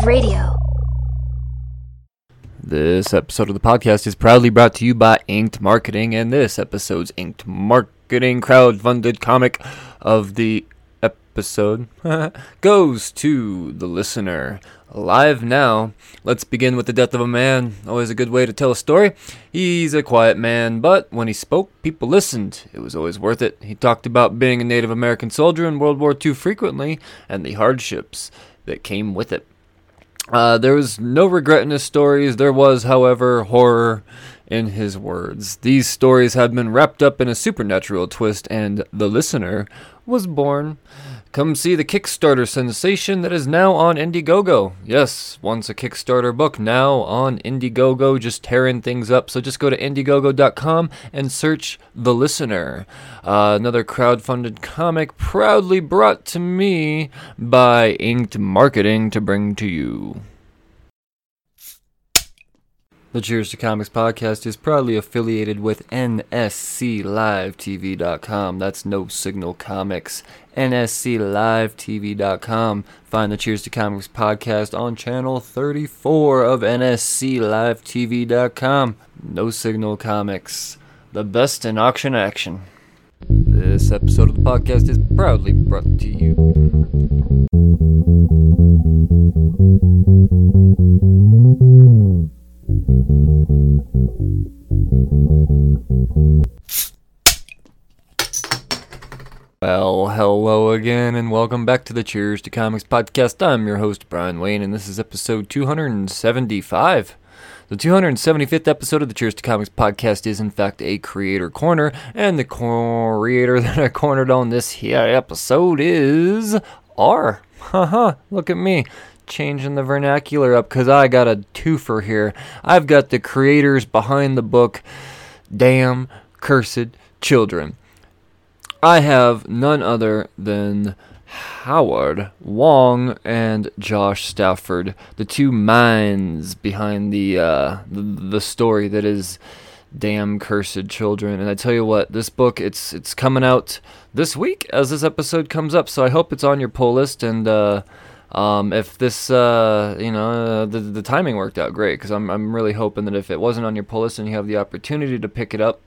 Radio. This episode of the podcast is proudly brought to you by Inked Marketing, and this episode's Inked Marketing crowd-funded comic of the episode goes to the listener. Live now. Let's begin with the death of a man. Always a good way to tell a story. He's a quiet man, but when he spoke, people listened. It was always worth it. He talked about being a Native American soldier in World War II frequently and the hardships that came with it. Uh, there was no regret in his stories. There was, however, horror in his words. These stories have been wrapped up in a supernatural twist, and the listener was born. Come see the Kickstarter sensation that is now on Indiegogo. Yes, once a Kickstarter book, now on Indiegogo, just tearing things up. So just go to Indiegogo.com and search The Listener. Uh, another crowd-funded comic proudly brought to me by Inked Marketing to bring to you. The Cheers to Comics podcast is proudly affiliated with NSCLiveTV.com. That's No Signal Comics. NSCLiveTV.com. Find the Cheers to Comics podcast on channel 34 of NSCLiveTV.com. No Signal Comics. The best in auction action. This episode of the podcast is proudly brought to you. Well, hello again, and welcome back to the Cheers to Comics podcast. I'm your host, Brian Wayne, and this is episode 275. The 275th episode of the Cheers to Comics podcast is, in fact, a creator corner, and the creator that I cornered on this here episode is R. Haha, look at me changing the vernacular up because I got a twofer here. I've got the creators behind the book, Damn Cursed Children. I have none other than Howard Wong and Josh Stafford, the two minds behind the uh, the, story that is damn cursed children. And I tell you what, this book it's it's coming out this week as this episode comes up. So I hope it's on your pull list and. Uh, um, if this, uh, you know, uh, the, the timing worked out great because I'm, I'm really hoping that if it wasn't on your pull list and you have the opportunity to pick it up,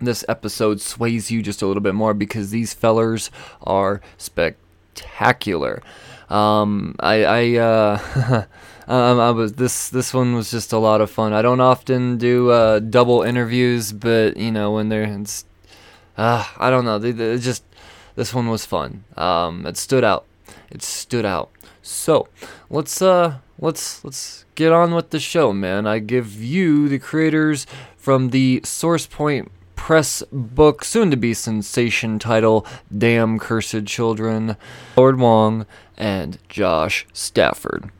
this episode sways you just a little bit more because these fellers are spectacular. Um, I, I, uh, um, I was this this one was just a lot of fun. I don't often do uh, double interviews, but you know when they're, it's, uh, I don't know. They, they just this one was fun. Um, it stood out. It stood out. So let's uh let's let's get on with the show, man. I give you the creators from the Source Point press book, soon to be sensation title, Damn Cursed Children, Howard Wong, and Josh Stafford.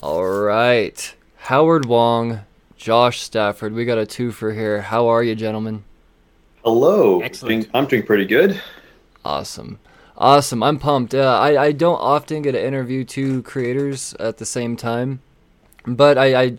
All right. Howard Wong, Josh Stafford. We got a two for here. How are you, gentlemen? Hello. Excellent. I'm doing pretty good. Awesome. Awesome. I'm pumped. Uh, I, I don't often get to interview two creators at the same time, but I,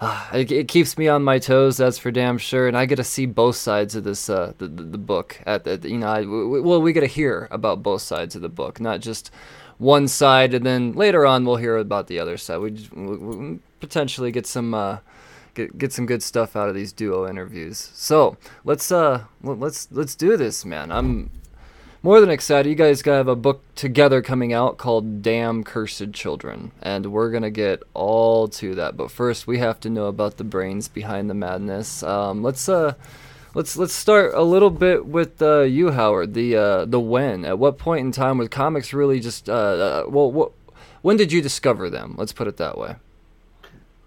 I it, keeps me on my toes. That's for damn sure. And I get to see both sides of this uh, the, the, the book. At you know, well, we get to hear about both sides of the book, not just one side, and then later on we'll hear about the other side. We, we, we potentially get some. Uh, Get, get some good stuff out of these duo interviews. So let's uh let- let's let's do this, man. I'm more than excited. You guys have a book together coming out called Damn Cursed Children, and we're gonna get all to that. But first, we have to know about the brains behind the madness. Um, let's uh, let's let's start a little bit with uh, you, Howard. The uh, the when. At what point in time was comics really just uh, uh well, what, when did you discover them? Let's put it that way.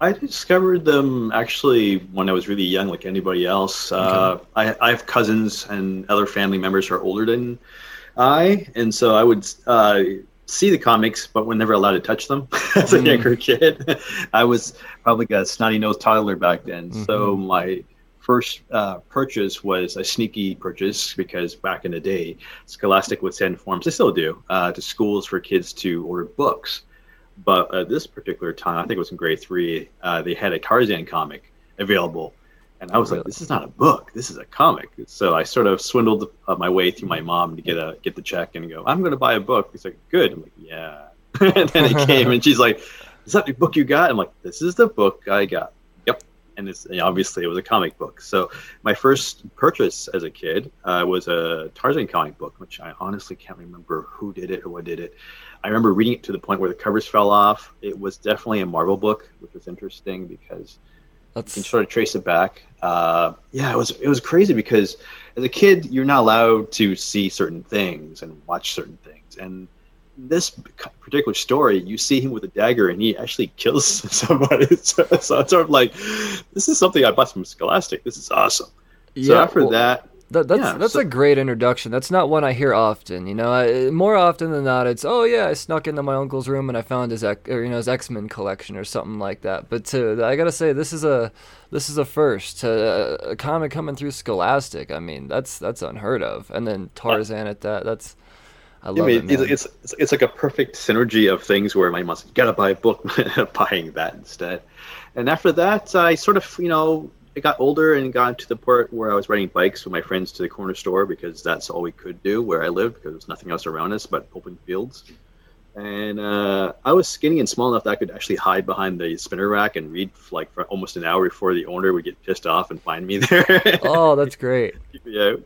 I discovered them actually when I was really young, like anybody else. Uh, I, I have cousins and other family members who are older than I, and so I would uh, see the comics, but were never allowed to touch them as a Mm. younger kid. I was probably a snotty nosed toddler back then. So Mm-hmm. my first uh, purchase was a sneaky purchase because back in the day, Scholastic would send forms, they still do, uh, to schools for kids to order books. But at this particular time, I think it was in grade three, uh, they had a Tarzan comic available. And I was really? like, "This is not a book. This is a comic." So I sort of swindled uh, my way through my mom to get a get the check and go, "I'm going to buy a book." He's like, "Good." I'm like, "Yeah." and then it came, and she's like, "Is that the book you got?" I'm like, "This is the book I got." Yep. And it's obviously it was a comic book. So my first purchase as a kid uh, was a Tarzan comic book, which I honestly can't remember who did it or what did it. I remember reading it to the point where the covers fell off. It was definitely a Marvel book, which was interesting because That's... you can sort of trace it back. Uh, yeah, it was it was crazy because as a kid you're not allowed to see certain things and watch certain things. And this particular story, you see him with a dagger and he actually kills somebody. so, so it's sort of like, this is something I bought from Scholastic. This is awesome. Yeah, so after well, that, that, that's yeah, that's so, a great introduction. That's not one I hear often. You know, I, more often than not, it's oh yeah, I snuck into my uncle's room and I found his or, you know his X Men collection or something like that. But to, I gotta say, this is a this is a first. Uh, a comic coming through Scholastic. I mean, that's that's unheard of. And then Tarzan at that. That's I love I mean, it. It's, it's, it's like a perfect synergy of things where my mom said, "You gotta buy a book," buying that instead. And after that, I sort of you know I got older and got to the point where I was riding bikes with my friends to the corner store because that's all we could do where I lived because there's nothing else around us but open fields. And uh, I was skinny and small enough that I could actually hide behind the spinner rack and read for like for almost an hour before the owner would get pissed off and find me there. oh, that's great. yeah,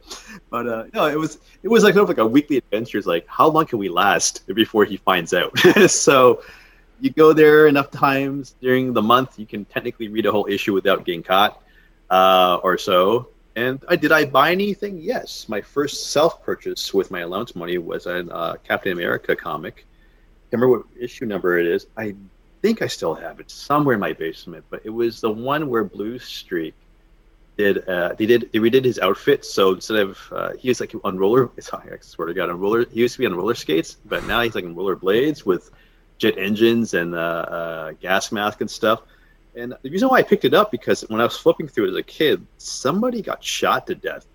but uh, no, it was it was like sort of like a weekly adventure. It's like how long can we last before he finds out? so you go there enough times during the month, you can technically read a whole issue without getting caught uh, or so. And I did I buy anything? Yes. My first self purchase with my allowance money was a uh, Captain America comic. I remember what issue number it is. I think I still have it somewhere in my basement, but it was the one where Blue Streak did uh, they did they redid his outfit. So instead of uh, he was like on roller, sorry, I swear to God, on roller. He used to be on roller skates, but now he's like on roller blades with jet engines and uh, uh gas mask and stuff. And the reason why I picked it up because when I was flipping through it as a kid, somebody got shot to death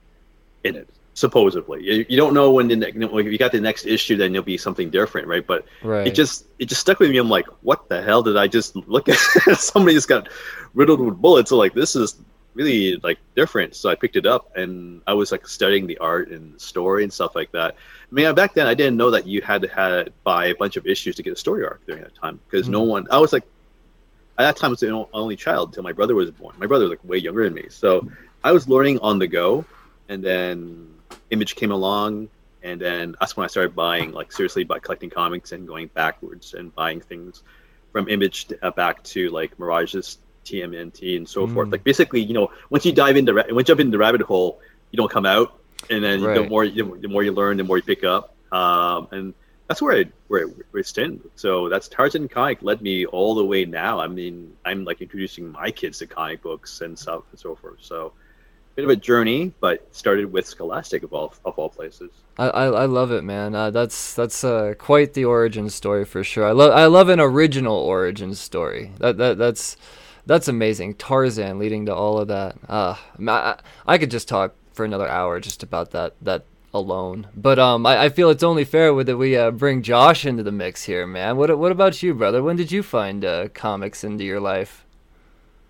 in it. Supposedly, you, you don't know when the if you got the next issue, then there'll be something different, right? But right. it just it just stuck with me. I'm like, what the hell did I just look at? somebody just got riddled with bullets. So like, this is really like different. So I picked it up and I was like studying the art and the story and stuff like that. I mean, back then I didn't know that you had to had buy a bunch of issues to get a story arc during that time because mm-hmm. no one. I was like at that time I was the only child until my brother was born. My brother was like way younger than me, so I was learning on the go. And then Image came along, and then that's when I started buying like seriously by collecting comics and going backwards and buying things from Image to, uh, back to like Mirage's TMNT and so mm. forth. Like basically, you know, once you dive into once you jump into the rabbit hole, you don't come out, and then right. the more the more you learn, the more you pick up. Um, and that's where I where I stand. So that's Tarzan comic led me all the way now. I mean, I'm like introducing my kids to comic books and stuff and so forth. So bit of a journey, but started with Scholastic of all of all places. I I, I love it, man. Uh, that's that's uh, quite the origin story for sure. I love I love an original origin story. That that that's that's amazing. Tarzan leading to all of that. Uh, I, I could just talk for another hour just about that that alone. But um, I, I feel it's only fair that we uh, bring Josh into the mix here, man. What what about you, brother? When did you find uh, comics into your life?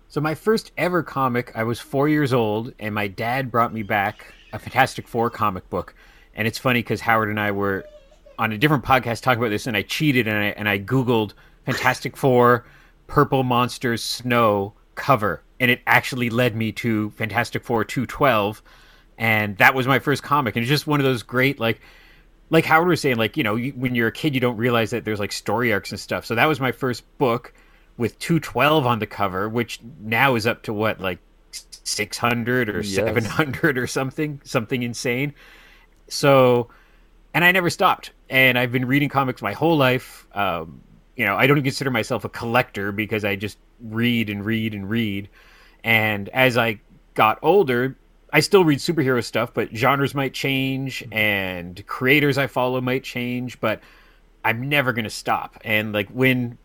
So my first ever comic, I was four years old, and my dad brought me back a Fantastic Four comic book. And it's funny because Howard and I were on a different podcast talking about this, and I cheated and I and I googled Fantastic Four, Purple Monsters, Snow cover, and it actually led me to Fantastic Four two twelve and that was my first comic. And it's just one of those great like like howard was saying like you know you, when you're a kid you don't realize that there's like story arcs and stuff. So that was my first book with 212 on the cover which now is up to what like 600 or yes. 700 or something something insane. So and i never stopped. And i've been reading comics my whole life. Um, you know i don't consider myself a collector because i just read and read and read. And as i got older I still read superhero stuff, but genres might change and creators I follow might change, but I'm never going to stop. And like when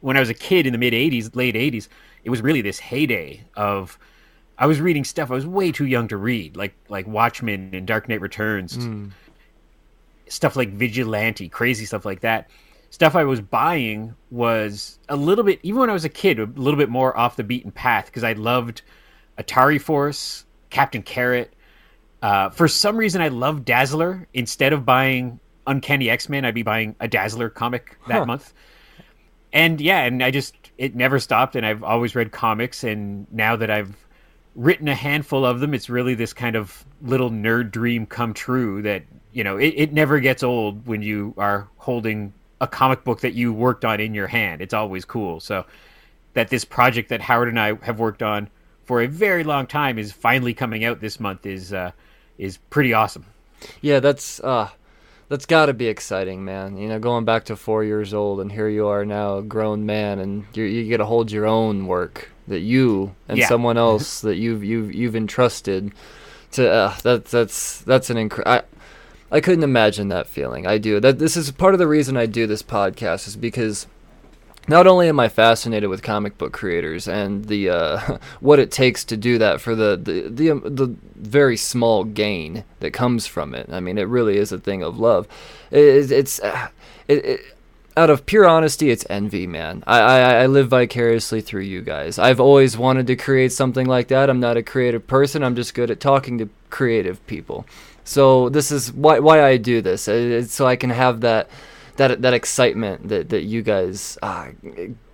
when I was a kid in the mid 80s, late 80s, it was really this heyday of I was reading stuff I was way too young to read, like like Watchmen and Dark Knight Returns. Mm. Stuff like Vigilante, crazy stuff like that. Stuff I was buying was a little bit even when I was a kid, a little bit more off the beaten path because I loved Atari Force, Captain Carrot. Uh, for some reason, I love Dazzler. Instead of buying Uncanny X Men, I'd be buying a Dazzler comic that Huh. month. And yeah, and I just it never stopped, and I've always read comics, and now that I've written a handful of them, it's really this kind of little nerd dream come true that you know it, it never gets old when you are holding a comic book that you worked on in your hand. It's always cool. So that this project that Howard and I have worked on for a very long time is finally coming out this month is uh, is pretty awesome. Yeah, that's uh that's got to be exciting, man. You know, going back to 4 years old and here you are now a grown man and you you get to hold your own work that you and Yeah. someone else that you've you've you've entrusted to uh, that that's that's an incre- I I couldn't imagine that feeling. I do. That this is part of the reason I do this podcast is because not only am I fascinated with comic book creators and the uh, what it takes to do that for the the the, um, the very small gain that comes from it. I mean, it really is a thing of love. It, it's uh, it, it, out of pure honesty, it's envy, man. I, I I live vicariously through you guys. I've always wanted to create something like that. I'm not a creative person. I'm just good at talking to creative people. So this is why why I do this. It's so I can have that that that excitement that that you guys uh,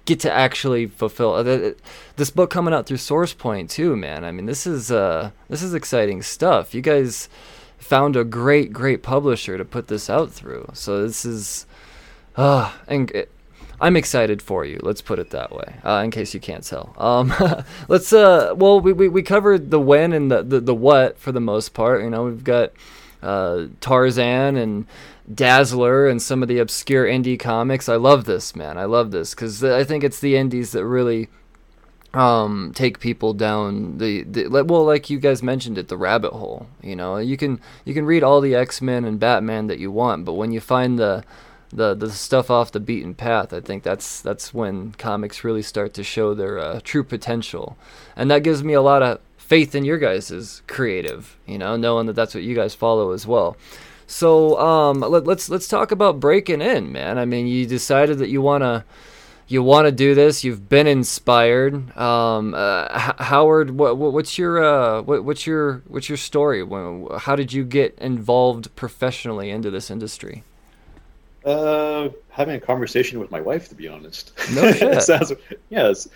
get to actually fulfill. Uh, This book coming out through SourcePoint too, man. I mean, this is uh this is exciting stuff. You guys found a great great publisher to put this out through. So this is uh and it, I'm excited for you. Let's put it that way. Uh, in case you can't tell. Um, let's uh, well, we, we, we covered the when and the, the the what for the most part. You know, we've got uh, Tarzan and Dazzler and some of the obscure indie comics. I love this, man. I love this because I think it's the indies that really um take people down the, the well like you guys mentioned it the rabbit hole you know you can you can read all the x-men and batman that you want but when you find the the the stuff off the beaten path i think that's that's when comics really start to show their uh, true potential and that gives me a lot of faith in your guys' is creative you know knowing that that's what you guys follow as well so um let, let's let's talk about breaking in man i mean you decided that you want to you want to do this. You've been inspired. Um, uh, H- Howard, what, what, what's your uh, what, what's your what's your story? When, how did you get involved professionally into this industry? Uh, having a conversation with my wife, to be honest. No shit. Sounds, yes.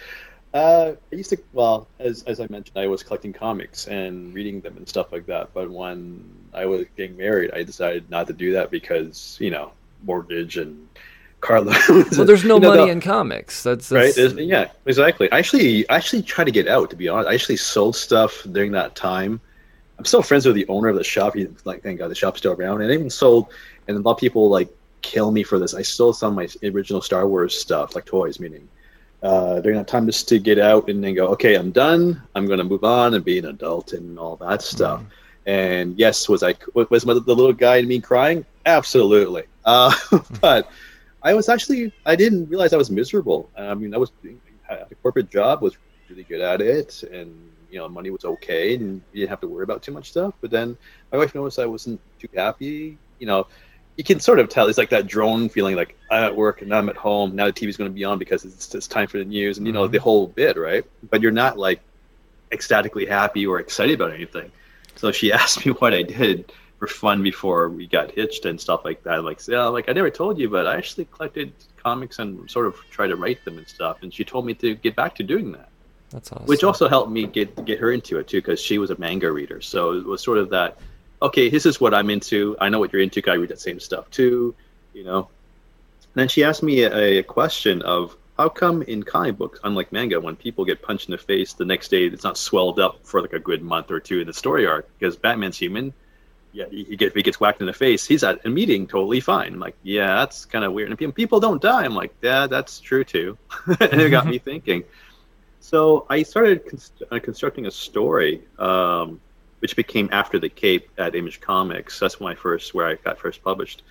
Uh, I used to, well, as, as I mentioned, I was collecting comics and reading them and stuff like that. But when I was getting married, I decided not to do that because, you know, mortgage and car loans. Well, there's no know, money the- in comics. That's, right There's- yeah exactly I actually I actually tried to get out to be honest i actually sold stuff during that time i'm still friends with the owner of the shop he's like thank god the shop's still around and I even sold and a lot of people like kill me for this i sold some of my original star wars stuff like toys meaning uh, during that time just to get out and then go okay i'm done i'm going to move on and be an adult and all that stuff and yes was i was the little guy in me crying absolutely uh, but I was actually I didn't realize I was miserable. I mean, I was a corporate job, was really good at it, and you know, money was okay, and you didn't have to worry about too much stuff. But then my wife noticed I wasn't too happy. You know, you can sort of tell it's like that drone feeling, like I'm at work and I'm at home. Now the TV's going to be on because it's, it's time for the news, and you know Mhm. the whole bit, right? But you're not like ecstatically happy or excited about anything. So she asked me what I did for fun before we got hitched and stuff like that. Like, yeah, like I never told you, but I actually collected comics and sort of tried to write them and stuff. And she told me to get back to doing that, that's awesome. which also helped me get get her into it too, because she was a manga reader. So it was sort of that. Okay, this is what I'm into. I know what you're into. I read that same stuff too, you know. And then she asked me a, a question of how come in comic books, unlike manga, when people get punched in the face, the next day it's not swelled up for like a good month or two in the story arc because Batman's human. Yeah, he, he, get, if he gets whacked in the face, he's at a meeting totally fine. I'm like, yeah, that's kind of weird. And people don't die. I'm like, yeah, that's true too. and it got me thinking. So I started const- uh, constructing a story, um, which became After the Cape at Image Comics. That's I first, where I got first published.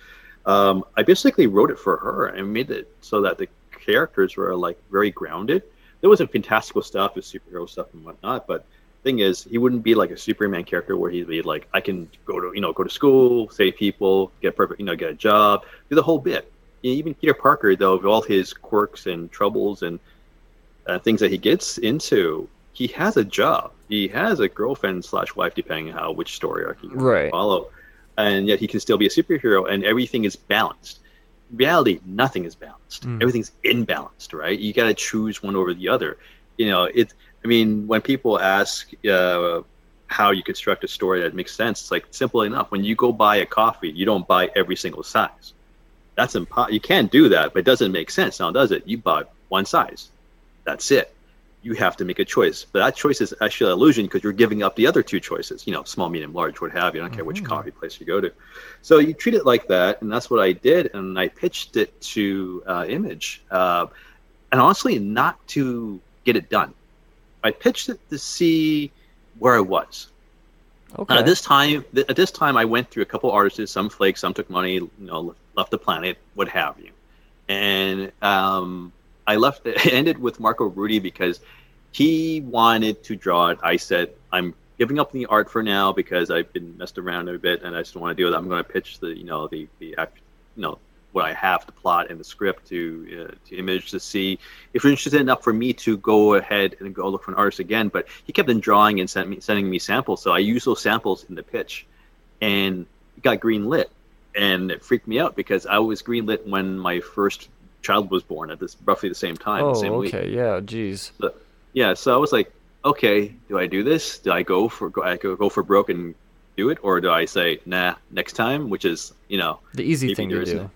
Um, I basically wrote it for her and made it so that the characters were like very grounded. There was some fantastical stuff with superhero stuff and whatnot, but thing is, he wouldn't be like a Superman character where he'd be like, I can go to you know go to school, save people, get perfect, you know, get a job, do the whole bit. Even Peter Parker, though, with all his quirks and troubles and uh, things that he gets into, he has a job. He has a girlfriend slash wife, depending on how which story arc you Right. follow, and yet he can still be a superhero, and everything is balanced. In reality, nothing is balanced. Mm. Everything's imbalanced, right? You got to choose one over the other. You know, it. I mean, when people ask uh, how you construct a story that makes sense, it's like simple enough. When you go buy a coffee, you don't buy every single size. That's impo- You can't do that, but it doesn't make sense now, does it? You buy one size. That's it. You have to make a choice. But that choice is actually an illusion because you're giving up the other two choices, you know, small, medium, large, what have you. I don't care which Mhm. coffee place you go to. So you treat it like that, and that's what I did. And I pitched it to uh, Image. Uh, and honestly, not to get it done. I pitched it to see where I was. Okay. At this time, th- at this time, I went through a couple artists. Some flaked, some took money, you know, left the planet, what have you. And um, I left. It ended with Marco Rudy because he wanted to draw it. I said, I'm giving up the art for now because I've been messed around a bit, and I just don't want to do it. I'm going to pitch the, you know, the the you know, what I have, the plot and the script to uh, to Image to see if you're interested enough for me to go ahead and go look for an artist again. But he kept on drawing and sent me sending me samples, so I used those samples in the pitch, and got green lit, and it freaked me out because I was green lit when my first child was born at this roughly the same time, the oh, same week. okay. Yeah. Jeez. Yeah, so I was like, okay, do I do this? Do I go for go, I go, for broke and do it, or do I say nah next time, which is you know The easy thing to do.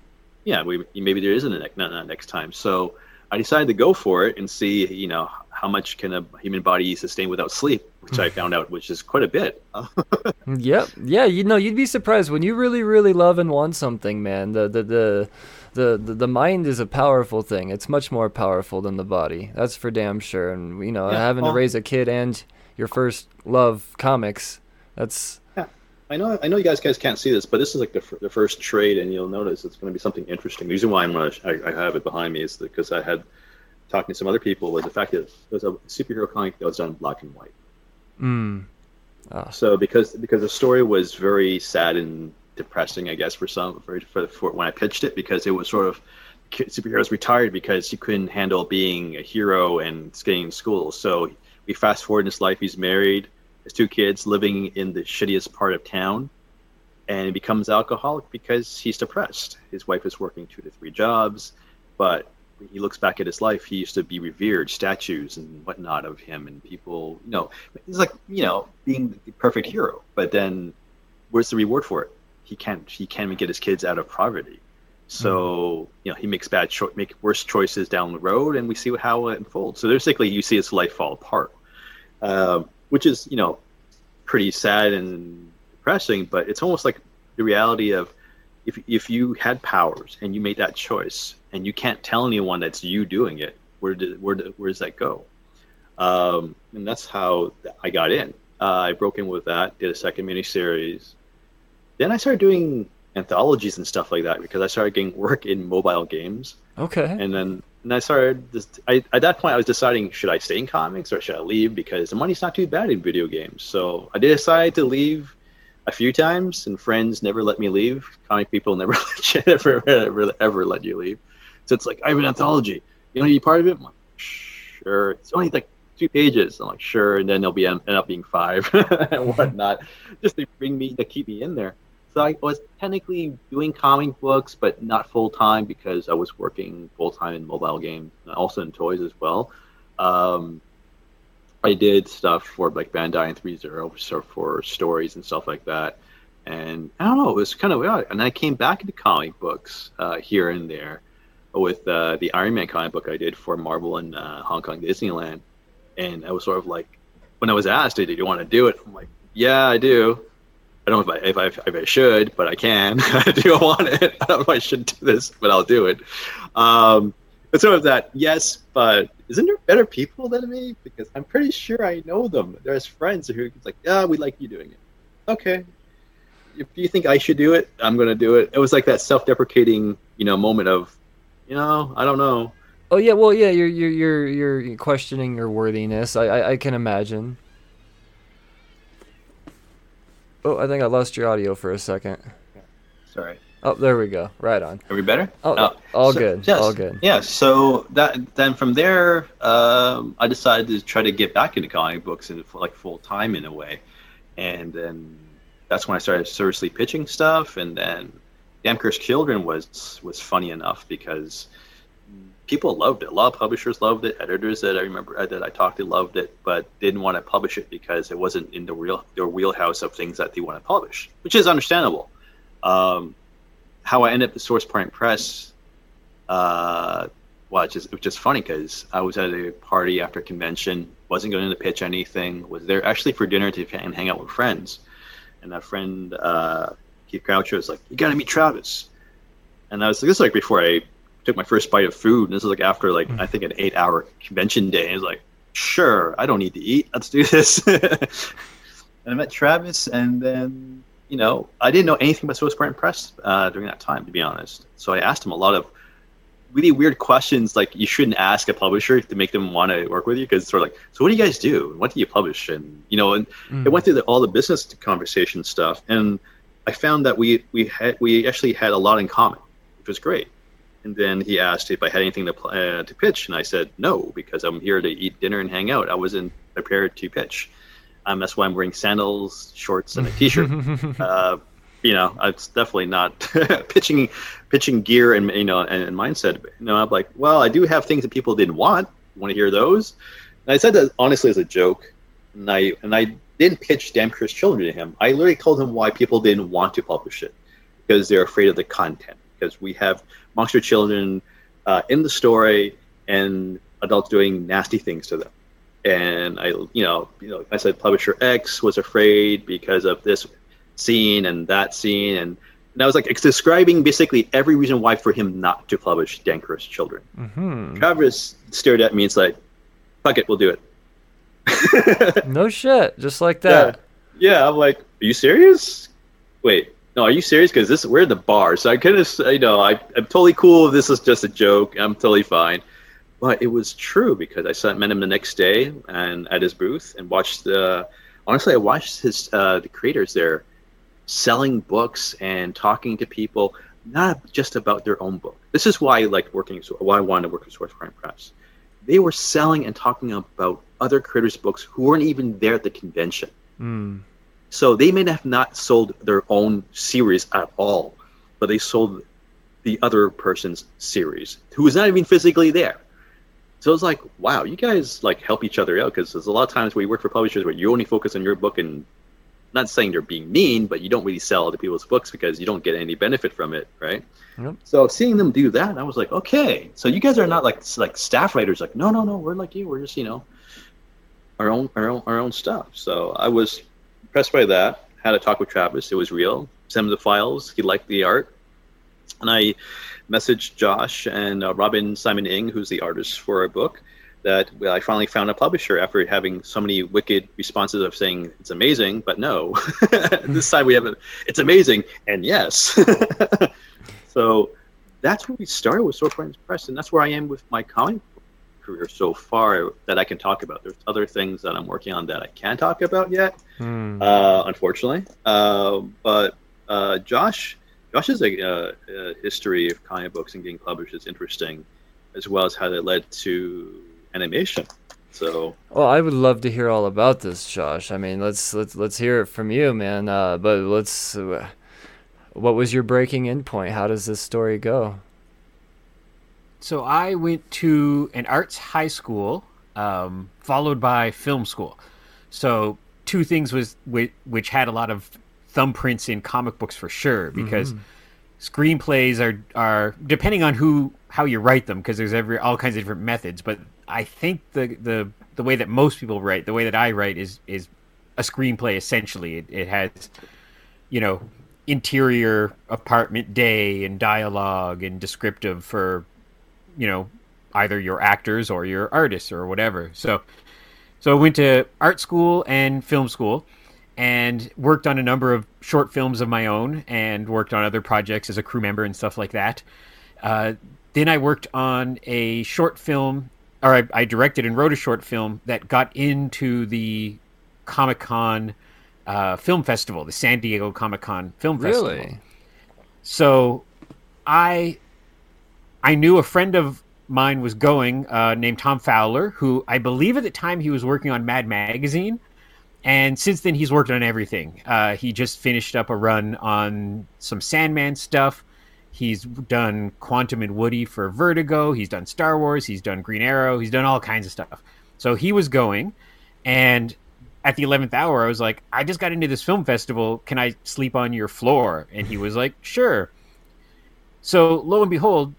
yeah, we, maybe there isn't a next, not, not next time. So I decided to go for it and see, you know, how much can a human body sustain without sleep, which I found out, which is quite a bit. Yep. Yeah, you know, you'd be surprised when you really, really love and want something, man. The the the the the, the mind is a powerful thing. It's much more powerful than the body. That's for damn sure. And you know, Yeah, having to raise a kid and your first love comics, that's yeah. I know, I know you guys guys can't see this, but this is like the, fir- the first trade, and you'll notice it's going to be something interesting. The reason why I'm gonna, I, I have it behind me is because I had talking to some other people was the fact that it was a superhero comic that was done black and white. mm. Ah, So because because the story was very sad and depressing, I guess for some for, for, for when I pitched it because it was sort of superheroes retired because he couldn't handle being a hero and staying in school. So we fast forward in his life. He's married, has two kids, living in the shittiest part of town, and he becomes alcoholic because he's depressed. His wife is working two to three jobs, but when he looks back at his life, he used to be revered, statues and whatnot of him, and people, you know, it's like you know being the perfect hero. But then, where's the reward for it? He can't. He can't even get his kids out of poverty. So you know he makes bad cho- make worse choices down the road, and we see how it unfolds. So basically, you see his life fall apart, um, which is you know pretty sad and depressing. But it's almost like the reality of if if you had powers and you made that choice, and you can't tell anyone that's you doing it, where did where did, where does that go? Um, and that's how I got in. Uh, I broke in with that, did a second miniseries. Then I started doing anthologies and stuff like that because I started getting work in mobile games, okay. and then and I started. This, I, at that point, I was deciding should I stay in comics or should I leave because the money's not too bad in video games. So I did decide to leave a few times, and friends never let me leave. Comic people never let you, ever, ever ever let you leave. So it's like I have an anthology. You want to be part of it? I'm like, sure. It's only like two pages. I'm like, sure. And then there'll be end up being five and whatnot, just to bring me to keep me in there. So I was technically doing comic books, but not full time because I was working full time in mobile games also in toys as well. Um, I did stuff for like Bandai and Three Zero, so for stories and stuff like that. And I don't know, it was kind of weird. And I came back into comic books uh, here and there with uh, the Iron Man comic book I did for Marvel and uh, Hong Kong Disneyland. And I was sort of like, when I was asked, "Did you want to do it?" I'm like, "Yeah, I do." I don't know if I, if I, if I should, but I can. I do want it. I don't know if I should do this, but I'll do it. Um, but sort of that, yes, but isn't there better people than me? Because I'm pretty sure I know them. There's friends who like, yeah, we like you doing it. Okay. If you think I should do it, I'm gonna do it. It was like that self-deprecating, you know, moment of, you know, I don't know. Oh yeah, well yeah, you're you're you're you're questioning your worthiness. I I, I can imagine. Oh, I think I lost your audio for a second. Sorry. Oh, there we go. Right on. Are we better? Oh, Uh, all so- good. yes. All good. Yeah. So that then from there, um, I decided to try to get back into comic books and like full time in a way, and then that's when I started seriously pitching stuff. And then Damn Cursed Children was was funny enough because people loved it. A lot of publishers loved it. Editors that I remember uh, that I talked to loved it, but didn't want to publish it because it wasn't in the real their wheelhouse of things that they want to publish, which is understandable. Um, how I ended up at Source Point Press, uh, well, it's just, it just funny because I was at a party after a convention, wasn't going to pitch anything, was there actually for dinner to and hang out with friends. And that friend, uh, Keith Croucher, was like, You got to meet Travis. And I was like, This is like before I took my first bite of food. And this is like after, like, I think an eight hour convention day. I was like, Sure, I don't need to eat. Let's do this. and I met Travis, and then you know, I didn't know anything about Source Point Press uh, during that time, to be honest. So I asked him a lot of really weird questions, like you shouldn't ask a publisher to make them want to work with you, because it's sort of like, so what do you guys do? What do you publish? And you know, and it went through the, all the business conversation stuff, and I found that we we had we actually had a lot in common, which was great. And then he asked if I had anything to pl- uh, to pitch, and I said no because I'm here to eat dinner and hang out. I wasn't prepared to pitch. Um, that's why I'm wearing sandals, shorts, and a t-shirt. uh, you know, it's definitely not pitching pitching gear and you know and, and mindset. You know, I'm like, well, I do have things that people didn't want. Want to hear those? And I said that honestly as a joke, and I and I didn't pitch Damn Cursed Children to him. I literally told him why people didn't want to publish it because they're afraid of the content. Because we have monster children uh, in the story and adults doing nasty things to them and I, you know, you know, I said publisher X was afraid because of this scene and that scene, and, and I was like, it's describing basically every reason why for him not to publish Cursed Children. hmm Travis stared at me and said, "Fuck it, we'll do it." No shit. Just like that. Yeah, I'm like, are you serious? Wait, no, are you serious? Because this we're in the bar, so I of, you know, I, I'm totally cool. This is just a joke. I'm totally fine. But it was true because I saw, met him the next day and at his booth and watched the. Honestly, I watched his uh, the creators there selling books and talking to people, not just about their own book. This is why I liked working. Why I wanted to work with Source Point Press. They were selling and talking about other creators' books who weren't even there at the convention. Mm. So they may have not sold their own series at all, but they sold the other person's series who was not even physically there. So it's like, wow, you guys like help each other out because there's a lot of times where you work for publishers where you only focus on your book and not saying they're being mean, but you don't really sell other people's books because you don't get any benefit from it, right? Yep. So seeing them do that, I was like, okay, so you guys are not like like staff writers, like no, no, no, we're like you, we're just you know our own our own our own stuff. So I was impressed by that. Had a talk with Travis. It was real. Sent him the files. He liked the art, and I messaged Josh and uh, Robin Simon Ng, who's the artist for our book, that I finally found a publisher after having so many wicked responses of saying it's amazing, but no. this time we have a, it's amazing and yes. so that's where we started with Source Point Press, and that's where I am with my comic career so far that I can talk about. There's other things that I'm working on that I can't talk about yet, Mm. uh, unfortunately. Uh, but uh, Josh, Josh's uh, uh, history of comic books and getting published is interesting, as well as how that led to animation. So Well, I would love to hear all about this, Josh. I mean, let's let's let's hear it from you, man. Uh, but let's. Uh, what was your breaking in point? How does this story go? So I went to an arts high school, um, followed by film school. So two things was which, had a lot of thumbprints in comic books for sure because screenplays are are depending on who how you write them because there's every all kinds of different methods. But I think the the the way that most people write, the way that I write is is a screenplay essentially. It, it has you know interior apartment day and dialogue and descriptive for you know either your actors or your artists or whatever. So so i went to art school and film school and worked on a number of short films of my own and worked on other projects as a crew member and stuff like that. Uh, then i worked on a short film or I, I directed and wrote a short film that got into the comic-con uh, film festival the san diego comic-con film festival. Really? So I I knew a friend of mine was going uh, named Tom Fowler, who I believe at the time he was working on Mad Magazine. And since then, he's worked on everything. Uh, he just finished up a run on some Sandman stuff. He's done Quantum and Woody for Vertigo. He's done Star Wars. He's done Green Arrow. He's done all kinds of stuff. So he was going. And at the 11th hour, I was like, I just got into this film festival. Can I sleep on your floor? And he was like, sure. So lo and behold,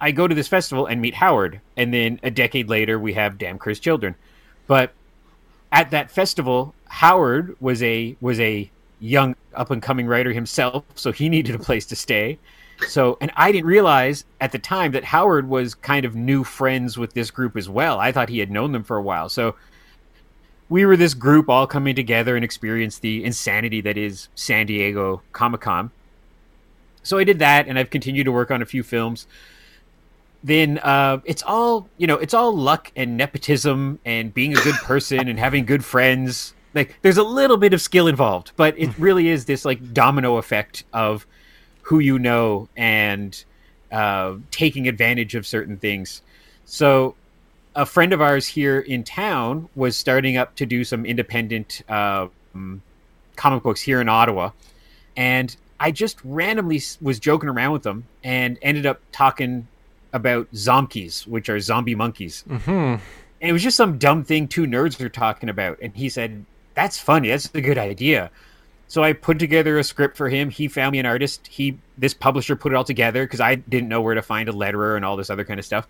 I go to this festival and meet Howard. And then a decade later, we have Damn Cursed Children. But at that festival, Howard was a was a young up and coming writer himself, so he needed a place to stay. So, and I didn't realize at the time that Howard was kind of new friends with this group as well. I thought he had known them for a while. So, we were this group all coming together and experienced the insanity that is San Diego Comic Con. So I did that, and I've continued to work on a few films. Then uh, it's all you know, it's all luck and nepotism and being a good person and having good friends. Like there's a little bit of skill involved, but it really is this like domino effect of who you know and uh, taking advantage of certain things. So a friend of ours here in town was starting up to do some independent uh, comic books here in Ottawa, and I just randomly was joking around with them and ended up talking about zomkies, which are zombie monkeys. Mm-hmm. And it was just some dumb thing two nerds were talking about, and he said, "That's funny. That's a good idea." So I put together a script for him. He found me an artist. He this publisher put it all together because I didn't know where to find a letterer and all this other kind of stuff.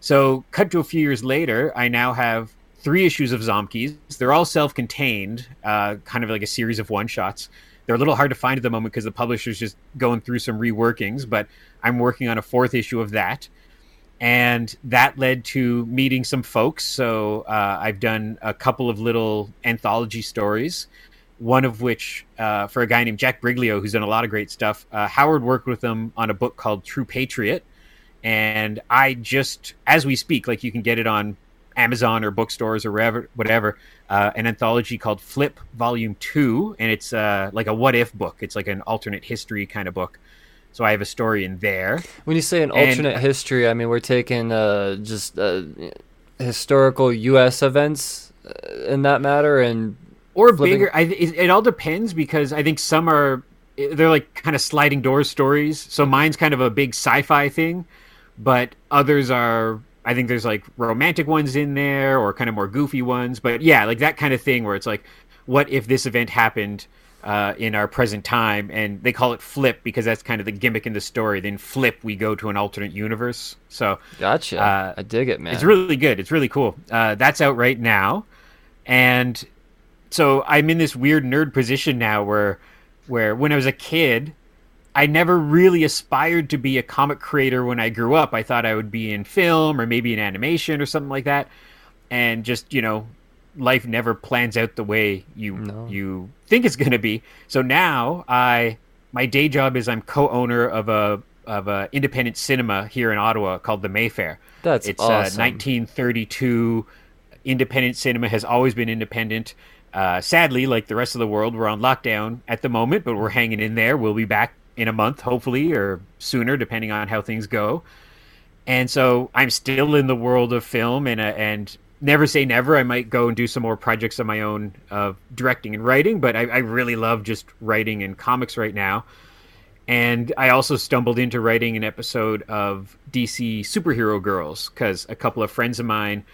So, cut to a few years later, I now have three issues of Zomkies. They're all self-contained, uh, kind of like a series of one-shots. They're a little hard to find at the moment because the publisher's just going through some reworkings, but I'm working on a fourth issue of that. And that led to meeting some folks. So uh, I've done a couple of little anthology stories, one of which uh, for a guy named Jack Briglio, who's done a lot of great stuff. Uh, Howard worked with him on a book called True Patriot and I just as we speak, like you can get it on Amazon or bookstores or wherever, whatever. Uh, an anthology called Flip Volume Two, and it's uh, like a what if book. It's like an alternate history kind of book. So I have a story in there. When you say an alternate and, history, I mean we're taking uh, just uh, historical U.S. events uh, in that matter, and or flipping... bigger. I, it, it all depends because I think some are they're like kind of sliding doors stories. So mine's kind of a big sci-fi thing but others are I think there's like romantic ones in there or kind of more goofy ones. But yeah, like that kind of thing where it's like, what if this event happened uh, in our present time? And they call it flip because that's kind of the gimmick in the story. Then flip, we go to an alternate universe. So gotcha. Uh, I dig it, man. It's really good. It's really cool. Uh, that's out right now, and so I'm in this weird nerd position now where, where when I was a kid, I never really aspired to be a comic creator when I grew up. I thought I would be in film or maybe in animation or something like that. And just, you know, life never plans out the way you no. you think it's going to be. So now I my day job is I'm co-owner of a of a independent cinema here in Ottawa called the Mayfair. That's it's awesome. Uh, 1932 independent cinema has always been independent. Uh, sadly, like the rest of the world, we're on lockdown at the moment, but we're hanging in there. We'll be back in a month, hopefully, or sooner, depending on how things go. And so I'm still in the world of film, and uh, and never say never. I might go and do some more projects of my own of directing and writing, but I, I really love just writing and comics right now. And I also stumbled into writing an episode of DC Superhero Girls because a couple of friends of mine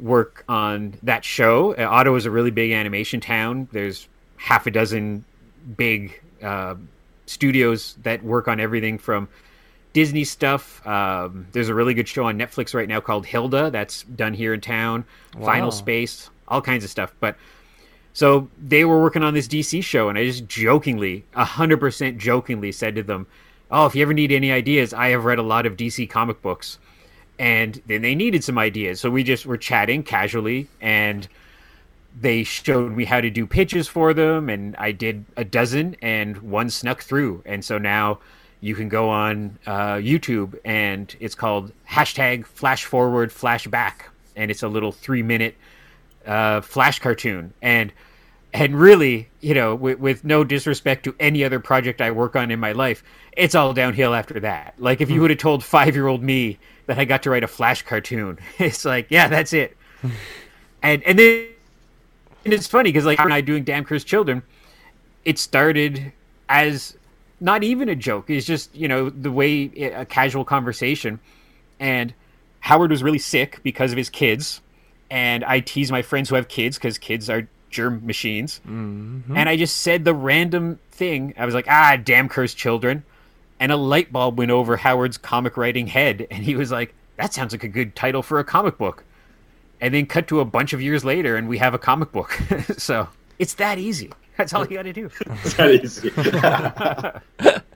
work on that show. Uh, Ottawa is a really big animation town. There's half a dozen big uh, studios that work on everything from Disney stuff. Um, there's a really good show on Netflix right now called Hilda that's done here in town. Wow. Final Space, all kinds of stuff. But so they were working on this DC show, and I just jokingly, hundred percent jokingly, said to them, "Oh, if you ever need any ideas, I have read a lot of DC comic books." And then they needed some ideas, so we just were chatting casually and they showed me how to do pitches for them and i did a dozen and one snuck through and so now you can go on uh, youtube and it's called hashtag flash forward flashback and it's a little three minute uh, flash cartoon and And really, you know, with, with no disrespect to any other project I work on in my life, it's all downhill after that. Like if you would have told five year old me that I got to write a Flash cartoon, it's like, yeah, that's it. and and then and it's funny because like when I doing Damn Cursed Children, it started as not even a joke. It's just you know the way it, a casual conversation, and Howard was really sick because of his kids, and I tease my friends who have kids because kids are germ machines, Mm-hmm. and I just said the random thing. I was like, ah, damn cursed children, and a light bulb went over Howard's comic writing head, and he was like, that sounds like a good title for a comic book. And then cut to a bunch of years later, and we have a comic book. so it's that easy. That's all you got to do. It's that easy.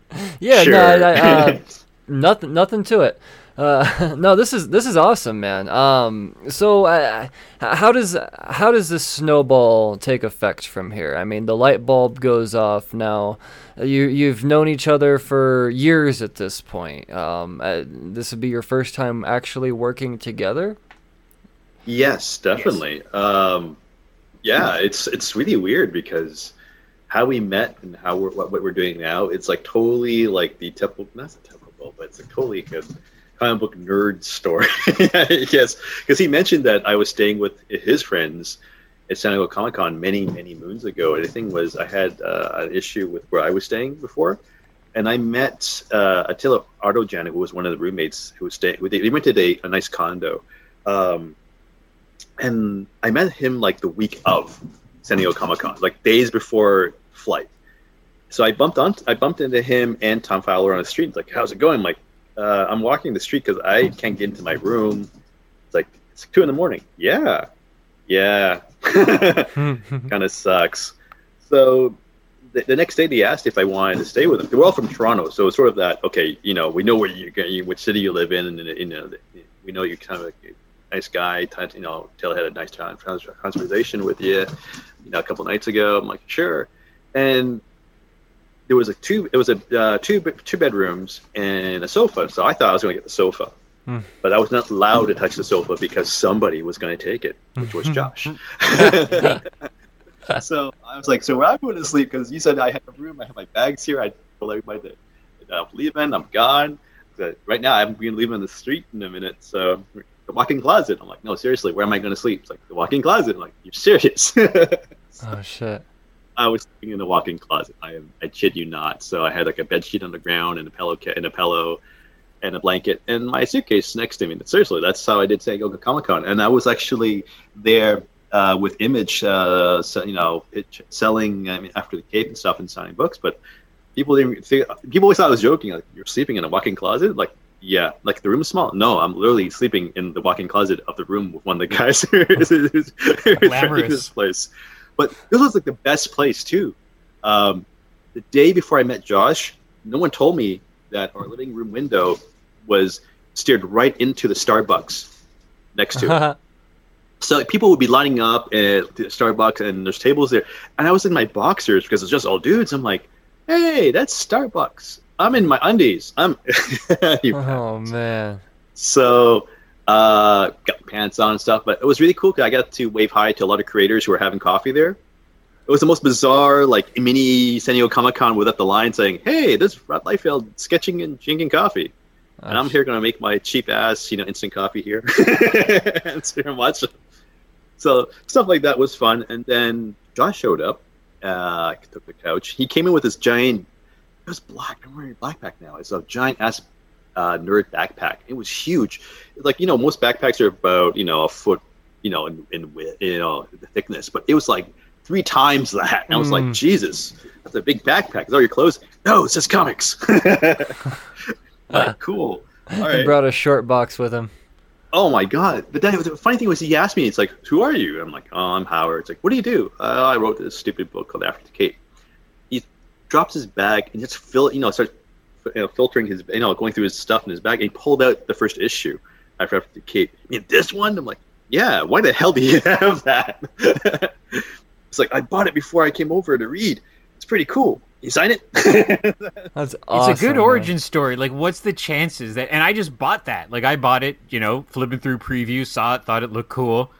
Yeah, Sure. no, I, I, uh, nothing, nothing to it. Uh, no, this is this is awesome, man. Um, so uh, how does how does this snowball take effect from here? I mean, the light bulb goes off now. Uh, You you've known each other for years at this point. Um, uh, this would be your first time actually working together. Yes, definitely. Um, yeah, it's it's really weird because how we met and how we're what, what we're doing now, it's like totally like the typical not the typical, but it's a totally good comic book nerd story. yes, because he mentioned that I was staying with his friends at San Diego Comic Con many many moons ago, and the thing was I had uh, an issue with where I was staying before. And I met uh, Attila Adorjany, who was one of the roommates who was staying. They rented a, a nice condo, um, and I met him like the week of San Diego Comic Con, like days before flight. So I bumped on, I bumped into him and Tom Fowler on the street. Like, "How's it going?" I'm like, uh, "I'm walking the street because I can't get into my room." It's like it's two in the morning. Yeah, yeah, kind of sucks. So the, the next day they asked if I wanted to stay with them. They're all from Toronto, so it's sort of that. Okay, you know, we know where you, you which city you live in, and you know, we know you're kind of nice guy. You know, Taylor had a nice time conversation with you, you know, a couple nights ago. I'm like, sure, and there was a two. It was a uh, two two bedrooms and a sofa. So I thought I was going to get the sofa, Hmm. but I was not allowed to touch the sofa because somebody was going to take it, which was Josh. so I was like, so where I'm going to sleep because you said I have a room, I have my bags here. I told everybody that I'm leaving, I'm gone. Right now, I'm going to leave on the street in a minute. So the walk-in closet. I'm like, no, seriously, where am I going to sleep? It's like the walk-in closet. I'm like, you're serious? oh shit. I was sleeping in the walk-in closet. I am, I kid you not. So I had like a bed sheet on the ground and a pillow ca- and a pillow and a blanket and my suitcase next to me. But Seriously, that's how I did San Diego Comic Con, and I was actually there uh, with Image, uh, so, you know, it, selling I mean, after the Cape and stuff and signing books. But people didn't think, people always thought I was joking. Like you're sleeping in a walk-in closet, like. Yeah, like the room is small. No, I'm literally sleeping in the walk-in closet of the room with one of the guys who's, this place. But this was like the best place too. Um, the day before I met Josh, no one told me that our living room window was steered right into the Starbucks next to it. So like, people would be lining up at the Starbucks, and there's tables there. And I was in my boxers because it's just all dudes. I'm like, hey, that's Starbucks. I'm in my undies. I'm. Oh man. so uh, got pants on and stuff, but it was really cool because I got to wave hi to a lot of creators who were having coffee there. It was the most bizarre, like mini San Diego Comic Con without the line saying, "Hey, this is Rob Liefeld sketching and drinking coffee," and I'm here gonna make my cheap ass, you know, instant coffee here and sit here and watch it. So stuff like that was fun, and then Josh showed up. Uh, took the couch. He came in with this giant. It was black. I'm wearing a backpack now. It's a giant ass uh, nerd backpack. It was huge. Like you know, most backpacks are about you know a foot, you know, in, in width, you know, the thickness. But it was like three times that. And I was like, Mm. Jesus, that's a big backpack. Is all your clothes? No, it says comics. like cool. All He brought a short box with him. Oh my god! But then the funny thing was, he asked me, "It's like, who are you?" I'm like, "Oh, I'm Howard." It's like, "What do you do?" Uh, I wrote this stupid book called After the Cape. He drops his bag and just fill, you know, starts you know, filtering his, you know, going through his stuff in his bag. And he pulled out the first issue after After the Cape. I mean, this one. I'm like, "Yeah, why the hell do you have that?" it's like I bought it before I came over to read. It's pretty cool. You sign it? That's awesome. It's a good man. origin story. Like, what's the chances that? And I just bought that. Like, I bought it, you know, flipping through previews, saw it, thought it looked cool,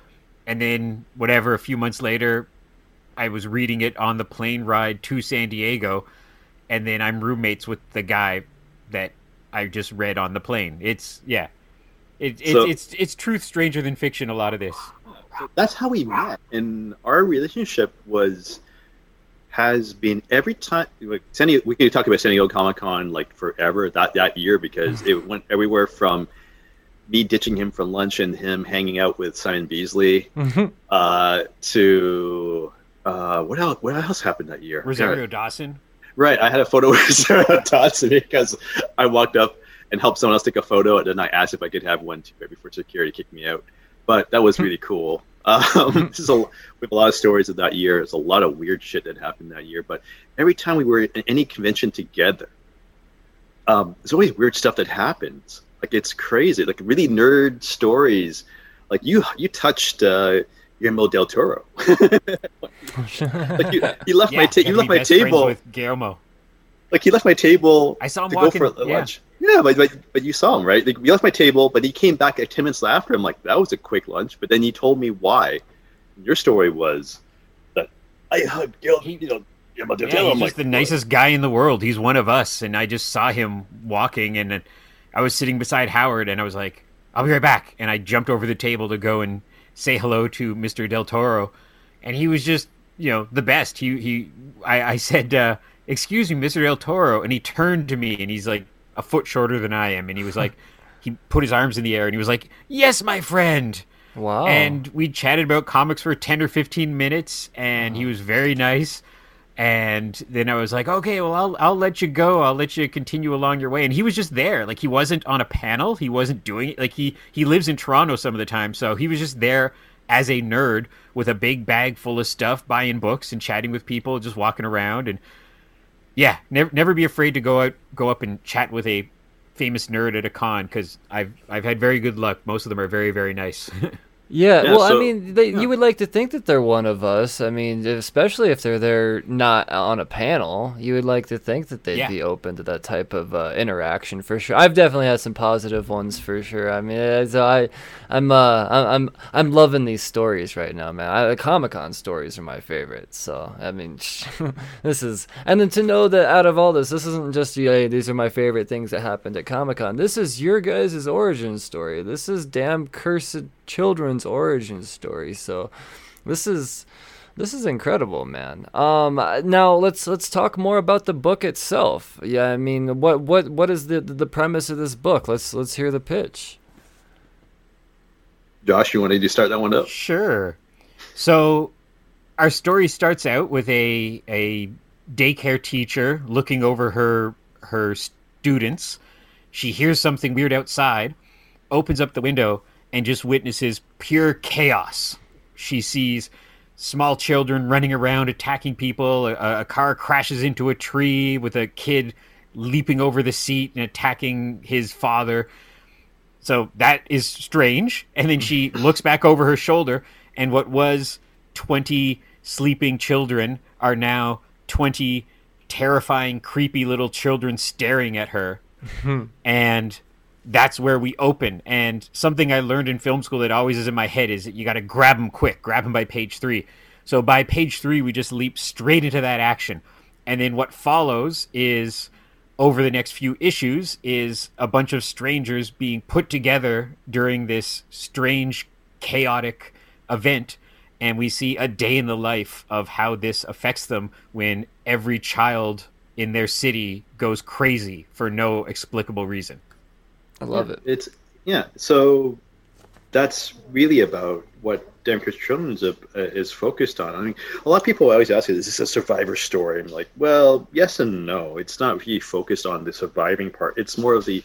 and then whatever. A few months later, I was reading it on the plane ride to San Diego, and then I'm roommates with the guy that I just read on the plane. It's yeah, it, it So- it's it's truth stranger than fiction. A lot of this. that's how we met and our relationship was has been every time like San Diego, we could talk about San Diego Comic Con like forever that that year because it went everywhere from me ditching him for lunch and him hanging out with Simon Bisley uh, to what else what else happened that year Rosario Dawson. Right, I had a photo with Rosario Dawson because I walked up and helped someone else take a photo, and then I asked if I could have one too right before security kicked me out. But that was really cool. Um, this is a, we have a lot of stories of that year. There's a lot of weird shit that happened that year. But every time we were in any convention together, um, there's always weird stuff that happens. Like it's crazy, like really nerd stories. Like you, you touched uh, Guillermo del Toro. like you, you left my ta- you left my table with Guillermo. like he left my table I saw him to walking. go for yeah. lunch. Yeah, but, but but you saw him right. Like, you left my table, but he came back at ten minutes after. I'm like, that was a quick lunch. But then you told me why. Your story was that I hugged He- you know, Guillermo del Yeah, Toro. he's I'm like, the nicest guy in the world. He's one of us, and I just saw him walking, and I was sitting beside Howard, and I was like, "I'll be right back," and I jumped over the table to go and say hello to Mister Del Toro, and he was just, you know, the best. He he, I, I said, uh, "Excuse me, Mister Del Toro," and he turned to me, and he's like a foot shorter than I am, and he was like, he put his arms in the air, and he was like, "Yes, my friend." wow. and we chatted about comics for 10 or 15 minutes and he was very nice and then i was like okay well I'll, I'll let you go. I'll let you continue along your way. And he was just there. Like he wasn't on a panel. He wasn't doing it. Like he he lives in toronto some of the time. So he was just there as a nerd with a big bag full of stuff buying books and chatting with people just walking around. And yeah never never be afraid to go out go up and chat with a famous nerd at a con because i've i've had very good luck. Most of them are very very nice Yeah, Yeah, well, I mean, they, yeah. you would like to think that they're one of us. I mean, especially if they're there not on a panel, you would like to think that they'd Yeah. be open to that type of uh, interaction for sure. I've definitely had some positive ones for sure. I mean, uh, so I, I'm, uh, I'm, I'm, I'm loving these stories right now, man. I, Comic Con stories are my favorite. So I mean, this is, and then to know that out of all this, this isn't just hey, these are my favorite things that happened at Comic Con. This is your guys' origin story. This is damn cursed children's origin story. So this is this is incredible, man. Um, now let's let's talk more about the book itself. Yeah, I mean, what what what is the the premise of this book? Let's let's hear the pitch. Josh, you wanted to start that one up? Sure. So our story starts out with a a daycare teacher looking over her her students. She hears something weird outside, opens up the window and just witnesses pure chaos. She sees small children running around attacking people, a, a car crashes into a tree with a kid leaping over the seat and attacking his father. So that is strange. And then she looks back over her shoulder, and what was 20 sleeping children are now 20 terrifying, creepy little children staring at her. Hmm. and that's where we open. And something I learned in film school that always is in my head is that you got to grab them quick, grab them by page three. So by page three, we just leap straight into that action. And then what follows is over the next few issues is a bunch of strangers being put together during this strange, chaotic event. And we see a day in the life of how this affects them when every child in their city goes crazy for no explicable reason. I love Yeah, it. It's yeah. So that's really about what Damn Cursed Children's uh, is focused on. I mean, a lot of people always ask, you, "Is this a survivor story?" I'm like, well, yes and no. It's not really focused on the surviving part. It's more of the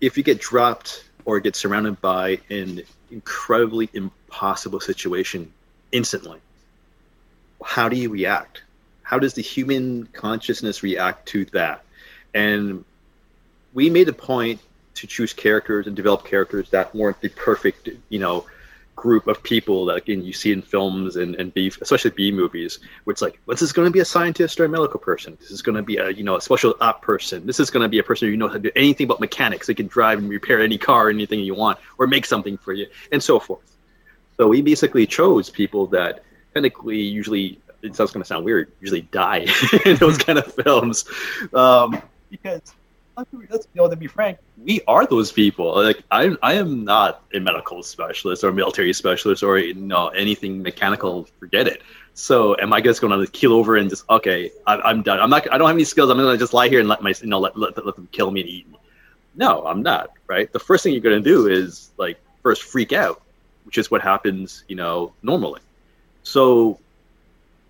if you get dropped or get surrounded by an incredibly impossible situation instantly, how do you react? How does the human consciousness react to that? And we made a point to choose characters and develop characters that weren't the perfect, you know, group of people that again you see in films and, and B, especially B movies, where it's like, this to be a scientist or a medical person. This is going to be a you know a special op person. This is going to be a person who knows how to do anything about mechanics. They can drive and repair any car, anything you want, or make something for you, and so forth. So we basically chose people that technically usually it sounds to sound weird usually die in those kind of films um, because let's you know to be frank. We are those people. Like i i am not a medical specialist or military specialist or you know anything mechanical. Forget it. So am i just going to keel over and just okay I, am done. I'm not i don't have any skills. I'm going to just lie here and let my you know let, let, let them kill me and eat me. No i'm not right? The first thing you're going to do is like first freak out which is what happens you know normally. So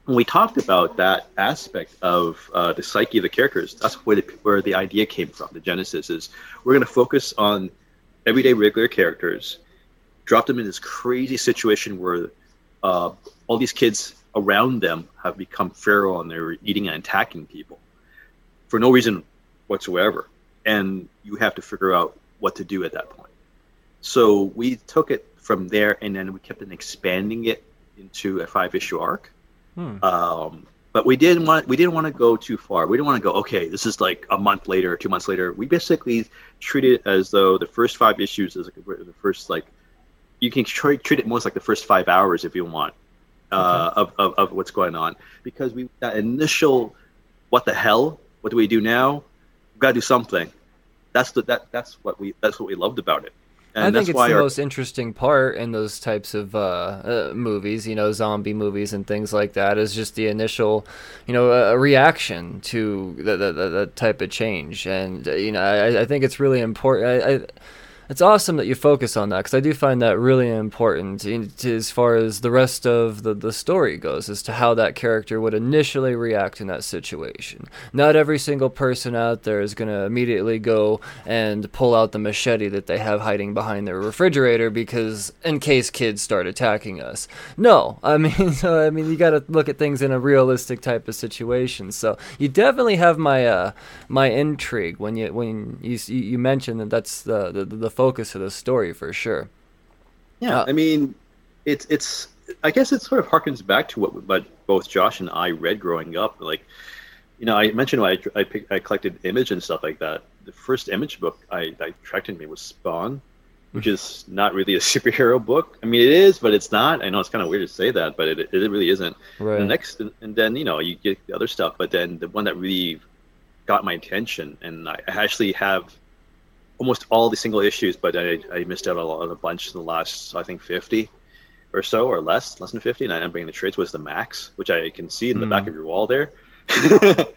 when we talked about that aspect of uh, the psyche of the characters, that's where the, where the idea came from. The genesis is we're going to focus on everyday regular characters, drop them in this crazy situation where uh, all these kids around them have become feral and they're eating and attacking people for no reason whatsoever, and you have to figure out what to do at that point. So we took it from there, and then we kept on expanding it into a five issue arc Hmm. Um, but we didn't want we didn't want to go too far. We didn't want to go. Okay, this is like a month later, two months later. We basically treat it as though the first five issues is like the first like you can try, treat it most like the first five hours if you want uh, okay. of, of, of what's going on because we that initial what the hell what do we do now we've got to do something that's the that that's what we that's what we loved about it and I think it's the our... most interesting part in those types of uh, uh, movies, you know, zombie movies and things like that, is just the initial, you know, uh, reaction to the, the, the, type of change. And, uh, you know, I, I think it's really important. I, I it's awesome that you focus on that because I do find that really important to, as far as the rest of the, the story goes as to how that character would initially react in that situation. Not every single person out there is going to immediately go and pull out the machete that they have hiding behind their refrigerator because in case kids start attacking us. No, I mean, so, I mean, you got to look at things in a realistic type of situation. So you definitely have my uh, my intrigue when you when you you mentioned that that's the the, the focus of the story for sure. Yeah, uh, I mean, it's it's. I guess it sort of harkens back to what, what both Josh and I read growing up. Like, you know, I mentioned I I, picked, I collected image and stuff like that. The first image book I, I attracted me was Spawn, which is not really a superhero book. I mean, it is, but it's not. I know it's kind of weird to say that, but it, it really isn't. Right. The next, and then you know, you get the other stuff, but then the one that really got my attention, and I actually have almost all the single issues, but I, I missed out on a bunch in the last, I think, 50 or so, or less, less than 50. And I'm bringing the trades was the Maxx, which I can see in the mm. back hmm. of your wall there.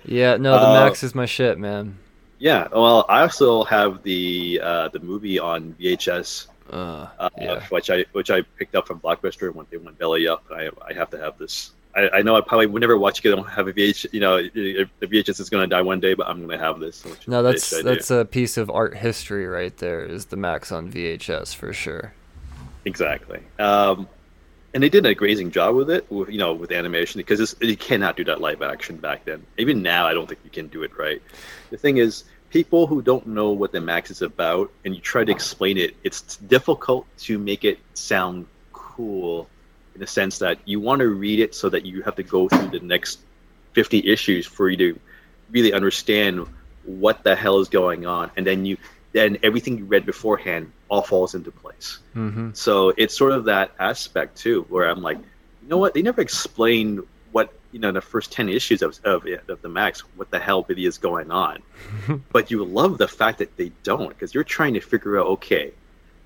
yeah, no, the uh, Maxx is my shit, man. Yeah, well, I also have the uh, the movie on VHS, uh, uh, yeah. which I which I picked up from Blockbuster when they went belly up. I I have to have this I, I know I probably would never watch it because I don't have a VH. You know, the VHS is going to die one day, but I'm going to have this. No, that's that's a piece of art history right there. Is the Maxx on VHS for sure? Exactly. Um, and they did a grazing job with it, with, you know, with animation because you cannot do that live action back then. Even now, I don't think you can do it right. The thing is, people who don't know what the Maxx is about, and you try to explain it, it's difficult to make it sound cool in the sense that you want to read it so that you have to go through the next 50 issues for you to really understand what the hell is going on and then you then everything you read beforehand all falls into place. Mm-hmm. so it's sort of that aspect too where i'm like you know what? They never explained what you know the first 10 issues of, of, of the maxx what the hell really is going on. But you love the fact that they don't because you're trying to figure out okay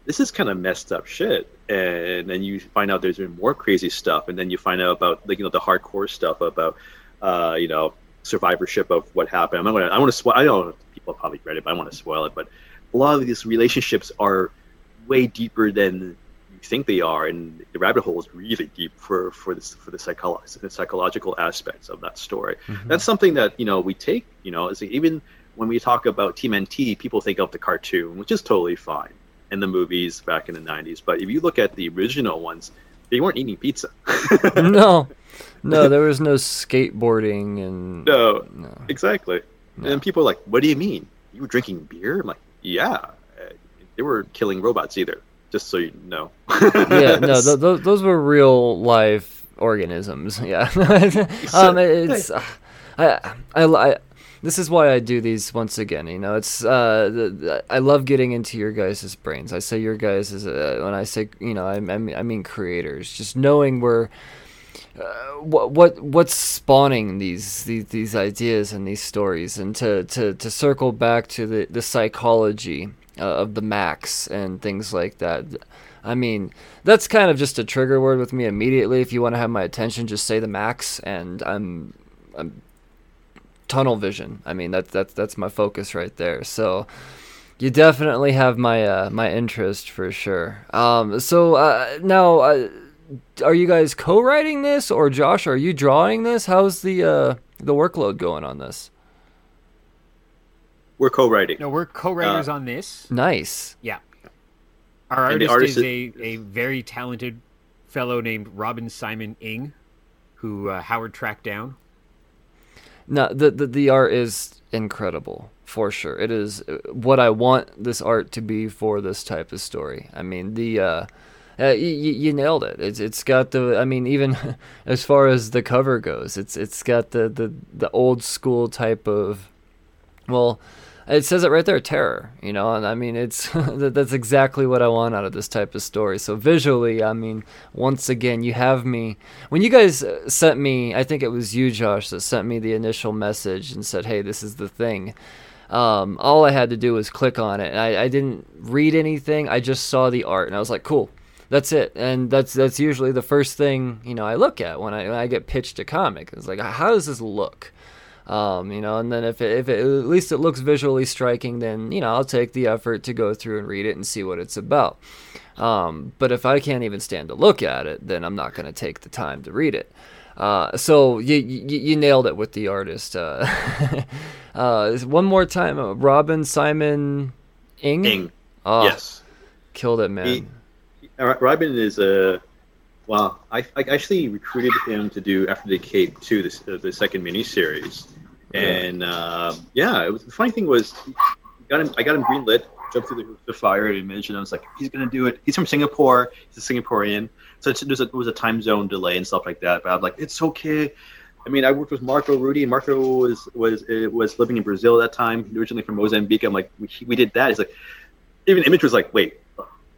this is kind of messed up shit. And then you find out there's been more crazy stuff, and then you find out about like you know the hardcore stuff about uh, you know survivorship of what happened. I'm not gonna I want to spoil. I know if people probably read it, but I want to spoil it. But a lot of these relationships are way deeper than you think they are, and the rabbit hole is really deep for for this for the, psycholo- the psychological aspects of that story. Mm-hmm. That's something that you know we take. You know, as even when we talk about TMNT, people think of the cartoon, which is totally fine in the movies back in the 90s. But if you look at the original ones, they weren't eating pizza. no, no, there was no skateboarding and no, no. exactly. No. And people are like, "What do you mean? You were drinking beer?" I'm like, "Yeah, they were killing robots either." Just so you know. yeah, no, th- th- those were real life organisms. Yeah, um, it's. Uh, I, I, I this is why I do these once again. You know, it's uh, the, I love getting into your guys' brains. I say your guys is uh, when I say you know I, I mean creators. Just knowing where uh, what what what's spawning these, these these ideas and these stories, and to to to circle back to the the psychology uh, of the Maxx and things like that. I mean, that's kind of just a trigger word with me immediately. If you want to have my attention, just say the Maxx, and I'm, I'm tunnel vision. I mean, that's that's that's my focus right there. So you definitely have my uh, my interest for sure. Um, so uh, now, uh, are you guys co-writing this, or Josh, are you drawing this? How's the uh, the workload going on this? We're co-writing. No, we're co-writers on this. Nice. Yeah. Our artist, artist is is- a, a very talented fellow named Robin Simon Ng, who uh, Howard tracked down. No, the, the the art is incredible for sure. It is uh, what I want this art to be for this type of story. I mean, the uh, uh, you, you nailed it. It's it's got the. I mean, even as far as the cover goes, it's it's got the the the old school type of. Well, it says it right there, terror. You know, and I mean, it's that's exactly what I want out of this type of story. So visually, I mean, once again, you have me. When you guys uh, sent me, I think it was you, Josh, that sent me the initial message and said, "Hey, this is the thing." Um, all I had to do was click on it. I, I didn't read anything. I just saw the art, and I was like, "Cool." That's it, and that's that's usually the first thing you know I look at when I when I get pitched a comic. It's like, how does this look? Um, you know and then if it, if it, at least it looks visually striking then you know i'll take the effort to go through and read it and see what it's about um, but if i can't even stand to look at it then i'm not going to take the time to read it uh, so you, you you nailed it with the artist uh, uh, one more time uh, robin simon ng, Ng. Oh, yes. killed it man He- Uh, Robin is a. well, I, I actually recruited him to do After the Cape 2, the, uh, the second miniseries. And uh, yeah, it was, the funny thing was, got him, I got him greenlit, jumped through the, the fire image, and I was like, he's to do it. He's from Singapore, he's a Singaporean. So it's, there's a, there was a time zone delay and stuff like that. But I'm like, it's okay. I mean, I worked with Marco Rudy. And Marco was was uh, was living in Brazil at that time, originally from Mozambique. I'm like, we, we did that. He's like, even Image was like, wait,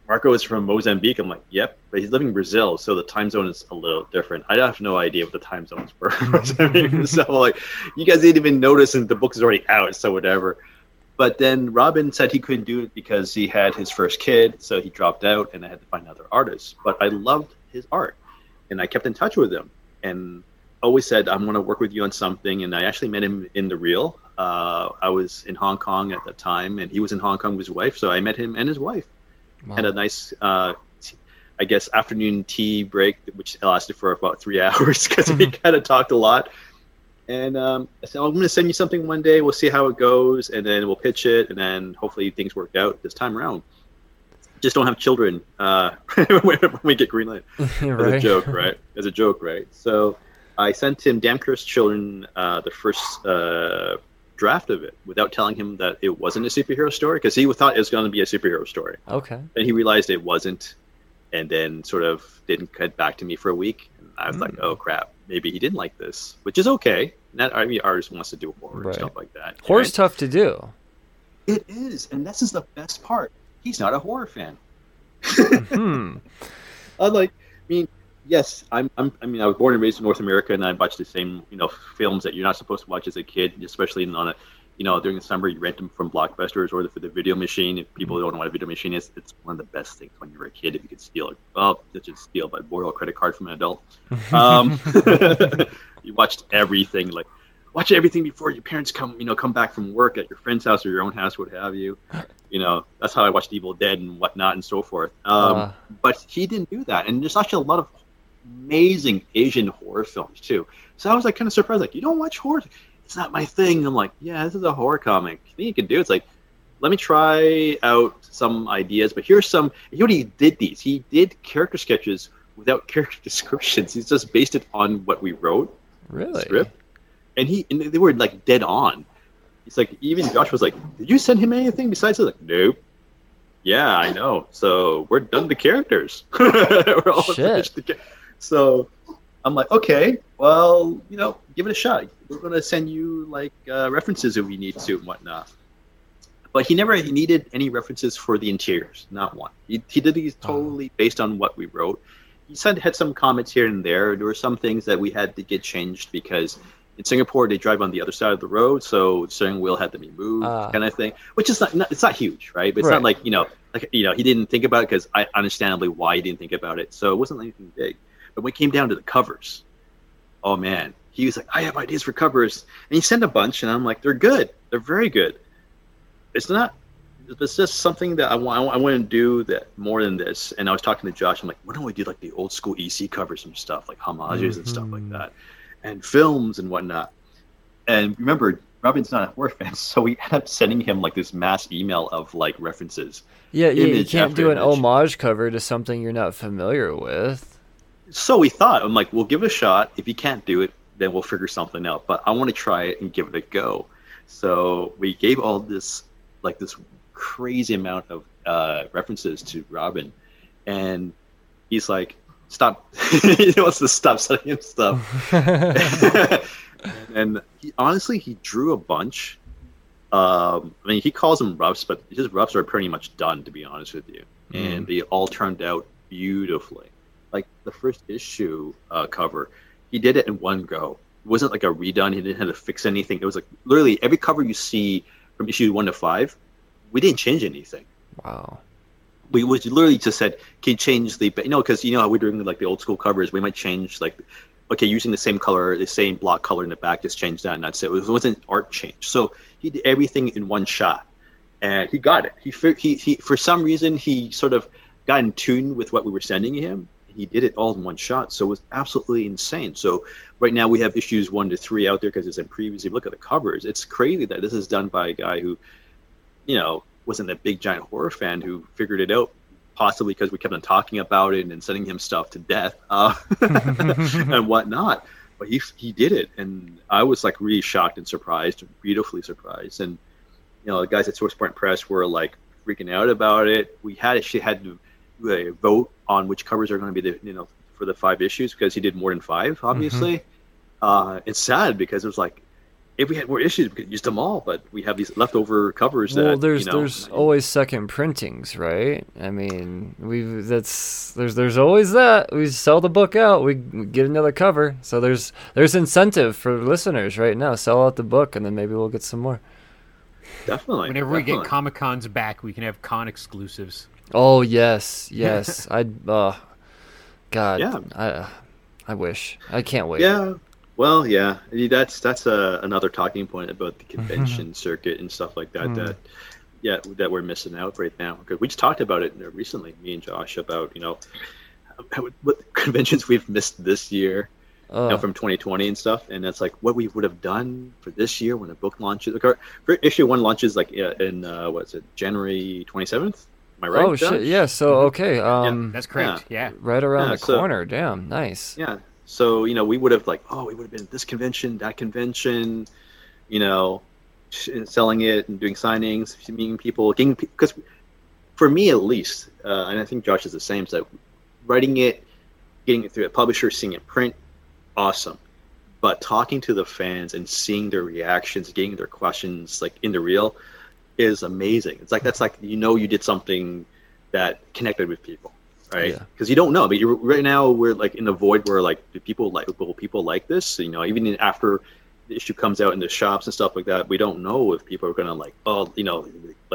Marco is from Mozambique. I'm like, yep, but he's living in Brazil, so the time zone is a little different. I have no idea what the time zones were. So like, you guys didn't even notice, and the book is already out, so whatever. But then Robin said he couldn't do it because he had his first kid, so he dropped out, and I had to find other artists. But I loved his art, and I kept in touch with him, and always said I'm going to work with you on something. And I actually met him in the real. Uh, I was in Hong Kong at the time, and he was in Hong Kong with his wife, so I met him and his wife Wow. had a nice uh, t- I guess afternoon tea break which lasted for about three hours because we kind of talked a lot. And um, I said I'm going to send you something one day. We'll see how it goes and then we'll pitch it and then hopefully things work out this time around. Just don't have children uh, when we get greenlit as a joke right? As a joke right? So I sent him Damn Cursed Children uh, the first uh, draft of it without telling him that it wasn't a superhero story because he thought it was going to be a superhero story okay And he realized it wasn't, and then sort of didn't get back to me for a week. And I was like, Mm. oh crap, maybe he didn't like this, which is okay. Not every artist wants to do horror Right. and stuff like that. horror's right? tough to do It is, and this is the best part. He's not a horror fan. hmm Unlike, I mean, yes, I'm, I'm. I mean, I was born and raised in North America, and I watched the same, you know, films that you're not supposed to watch as a kid, especially on a, you know, during the summer, you rent them from Blockbusters or the, for the video machine. If people don't know what a video machine is, it's one of the best things when you're a kid if you could steal it. Well, it's just steal, but borrow a credit card from an adult. Um, you watched everything, like watch everything before your parents come, you know, come back from work at your friend's house or your own house, what have you. You know, that's how I watched Evil Dead and whatnot and so forth. Um, Uh. but he didn't do that, and there's actually a lot of amazing Asian horror films too. So I was like kind of surprised, like you don't watch horror. It's not my thing. I'm like, yeah, this is a horror comic. I think you can do. It's like, let me try out some ideas. But here's some. He already did these. He did character sketches without character descriptions. He's just based it on what we wrote really script, and he and they were like dead on. He's like, even Josh was like, "Did you send him anything besides?" this?" like, "Nope." Yeah, I know. So we're done the characters. we're all Shit. finished. The so I'm like, okay, well, you know, give it a shot. We're gonna send you like uh, references if we need to and whatnot. But he never he needed any references for the interiors, not one. He, he did these totally based on what we wrote, he said had some comments here and there. There were some things that we had to get changed because in Singapore they drive on the other side of the road, so the steering wheel had to be moved, Ah. kind of thing. Which is not, not it's not huge, right? But it's Right. not like you know, like you know, he didn't think about it because I understandably why he didn't think about it. So it wasn't anything big. But when it came down to the covers, oh man, he was like, I have ideas for covers, and he sent a bunch, and I'm like, they're good, they're very good. It's not. It's just something that I want. I want to do that more than this. And I was talking to Josh. I'm like, why don't we do like the old school EC covers and stuff, like homages and stuff like Mhm. that, and films and whatnot. And remember, Robin's not a horror fan, so we ended up sending him like this mass email of like references. Yeah, yeah. You can't do an image. homage cover to something you're not familiar with. So we thought, I'm like, we'll give it a shot. If you can't do it, then we'll figure something out. But I want to try it and give it a go. So we gave all this, like this crazy amount of uh, references to Robin, and he's like, stop. he wants to stop sending him stuff. and he honestly, he drew a bunch. Um, I mean, he calls them roughs, but his roughs are pretty much done, to be honest with you. And they all turned out beautifully. Like the first issue uh, cover, he did it in one go. It wasn't like a redone. He didn't have to fix anything. It was like literally every cover you see from issue one to five, we didn't change anything wow. we was literally just said, can you change the, you know, because you know how we're doing like the old school covers, we might change like, okay, using the same color, the same block color in the back, just change that, and that's it. It wasn't art change. So he did everything in one shot, and he got it. He he he for some reason he sort of got in tune with what we were sending him. He did it all in one shot, so it was absolutely insane. So right now we have issues one to three out there because it's in previews. If look at the covers, it's crazy that this is done by a guy who you know, wasn't a big giant horror fan who figured it out, possibly because we kept on talking about it and sending him stuff to death uh, and whatnot. But he he did it, and I was like really shocked and surprised, beautifully surprised. And you know, the guys at Source Point Press were like freaking out about it. We had actually had to uh, vote on which covers are going to be the you know for the five issues because he did more than five, obviously. Uh, it's sad because it was like if we had more issues, we could use them all, but we have these leftover covers that Well, there's you know, there's always second printings, right? I mean, we've that's there's there's always that. We sell the book out, we, we get another cover. So there's there's incentive for listeners right now. Sell out the book, and then maybe we'll get some more. definitely. Whenever we get. Comic Cons back, we can have con exclusives. Oh yes, yes. I uh, God, Yeah. I I wish I can't wait. Yeah. Well, yeah, that's that's a, another talking point about the convention circuit and stuff like that. Mm. That yeah, that we're missing out right now because we just talked about it recently, me and Josh, about you know how- what conventions we've missed this year. you know, from 2020 and stuff, and it's like what we would have done for this year when a book launches. Like our, for issue one launches like uh, in uh, what's it, January 27th? Am I right? oh Josh? shit! Yeah. So okay. Um, That's correct. Yeah. right around Yeah, the so- corner. Damn. Nice. Yeah. So you know, we would have like, oh, we would have been at this convention, that convention, you know, selling it and doing signings, meeting people, getting because for me at least, uh, and I think Josh is the same. So writing it, getting it through a publisher, seeing it print, awesome. But talking to the fans and seeing their reactions, getting their questions like in the real, is amazing. It's like that's like you know you did something that connected with people, right? Yeah. Because you don't know. But you right now we're like in the void where like do people like will people like this? You know, even after the issue comes out in the shops and stuff like that, we don't know if people are gonna like oh you know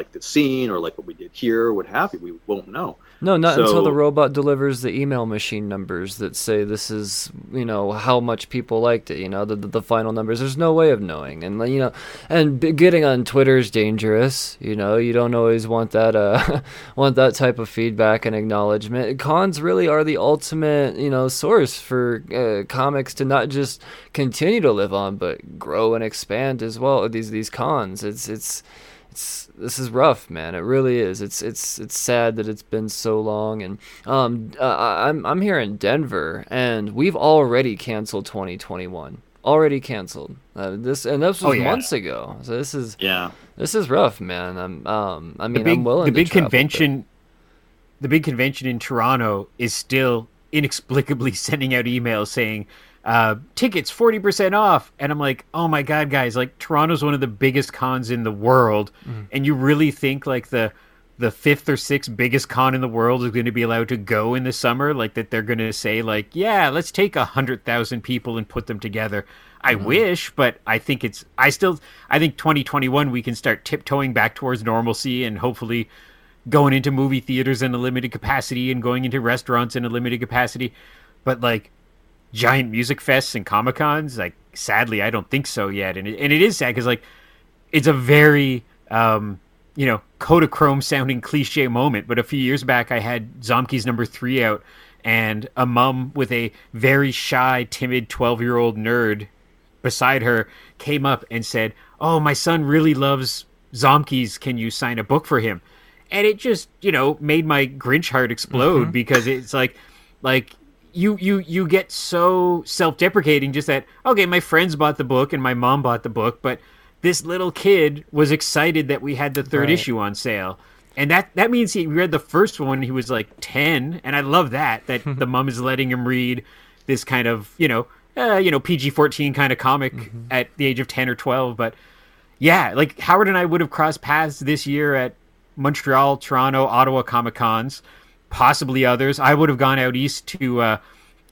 like the scene or like what we did here, what have you. We won't know. No, not until the robot delivers the email machine numbers that say this is, you know, how much people liked it. You know, the the, the final numbers. There's no way of knowing, and you know, and getting on Twitter is dangerous. You know, you don't always want that uh want that type of feedback and acknowledgement. Cons really are the ultimate, you know, source for uh, comics to not just continue to live on, but grow and expand as well. These these cons, it's it's it's this is rough, man. It really is. It's it's it's sad that it's been so long. And um, uh, I- I'm I'm here in Denver, and we've already canceled 2021. Already canceled. Uh, this and this was Oh, yeah. months ago. So this is Yeah. this is rough, man. I'm um I The mean big, I'm willing the to big travel, but- convention, the big convention in Toronto is still inexplicably sending out emails saying uh, tickets forty percent off, and I'm like, oh my god, guys! Like Toronto's one of the biggest cons in the world, Mm-hmm. and you really think like the the fifth or sixth biggest con in the world is going to be allowed to go in the summer. Like that, they're going to say like, yeah, let's take a hundred thousand people and put them together. I mm-hmm. wish, but I think it's. I still. I think 2021 we can start tiptoeing back towards normalcy and hopefully going into movie theaters in a limited capacity and going into restaurants in a limited capacity. But like giant music fests and comic cons, like sadly, I don't think so yet. And it, and it is sad because like it's a very um, you know, Kodachrome sounding cliche moment, but a few years back I had Zomkie's number three out, and a mom with a very shy, timid 12 year old nerd beside her came up and said, Oh, my son really loves Zomkies. Can you sign a book for him? And it just, you know, made my Grinch heart explode mm-hmm. because it's like, like, you you you get so self-deprecating just that okay my friends bought the book and my mom bought the book but this little kid was excited that we had the third right. issue on sale. And that, that means he read the first one he was like 10. And I love that, that the mom is letting him read this kind of, you know, uh, you know, PG 14 kind of comic mm-hmm. at the age of 10 or 12. But yeah, like Howard and I would have crossed paths this year at Montreal, Toronto, Ottawa Comic Cons, possibly others. I would have gone out east to uh,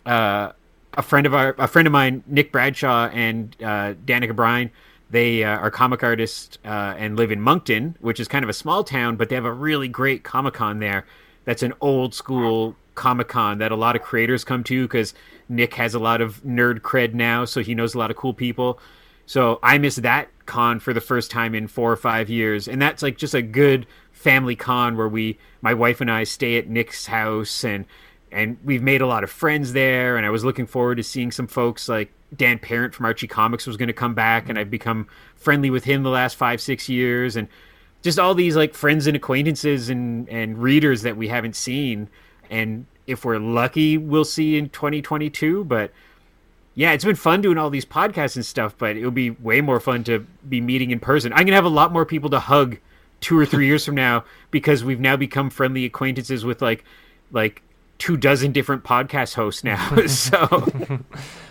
uh, a friend of our, a friend of mine, Nick Bradshaw and uh, Danica Bryan they uh, are comic artists uh, and live in Moncton, which is kind of a small town, but they have a really great Comic Con there. That's an old school Comic Con that a lot of creators come to because Nick has a lot of nerd cred now, so he knows a lot of cool people. So I missed that con for the first time in four or five years, and that's like just a good family con where we, my wife and I, stay at Nick's house and and we've made a lot of friends there. And I was looking forward to seeing some folks like Dan Parent from Archie Comics was going to come back, and I've become friendly with him the last five six years, and just all these like friends and acquaintances and and readers that we haven't seen, and if we're lucky, we'll see in 2022. But yeah, it's been fun doing all these podcasts and stuff, but it'll be way more fun to be meeting in person. I'm gonna have a lot more people to hug two or three years from now because we've now become friendly acquaintances with like like two dozen different podcast hosts now. so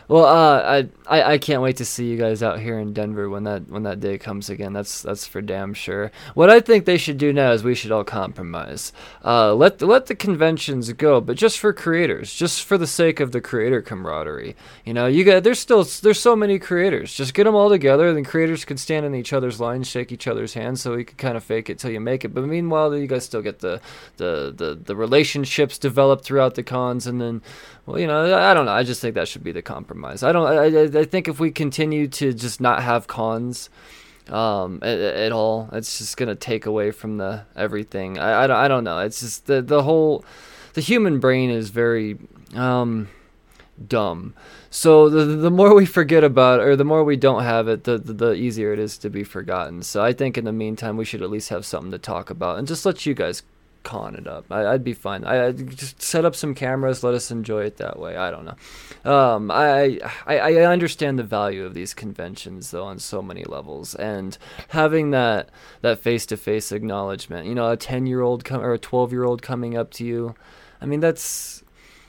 Well, uh, I, I I can't wait to see you guys out here in Denver when that when that day comes again. That's that's for damn sure. What I think they should do now is we should all compromise. Uh, let let the conventions go, but just for creators, just for the sake of the creator camaraderie. You know, you got there's still there's so many creators. Just get them all together, then creators can stand in each other's lines, shake each other's hands, so we can kind of fake it till you make it. But meanwhile, you guys still get the the the, the relationships developed throughout the cons, and then well, you know, I don't know. I just think that should be the compromise. I don't. I, I think if we continue to just not have cons, um, at, at all, it's just gonna take away from the everything. I, I, don't, I don't know. It's just the the whole, the human brain is very um, dumb. So the the more we forget about it, or the more we don't have it, the, the, the easier it is to be forgotten. So I think in the meantime we should at least have something to talk about and just let you guys con it up. I, would be fine. I I'd just set up some cameras, let us enjoy it that way. I don't know. Um, I, I I understand the value of these conventions though on so many levels, and having that that face to face acknowledgement. You know, a ten year old com- or a twelve year old coming up to you. I mean, that's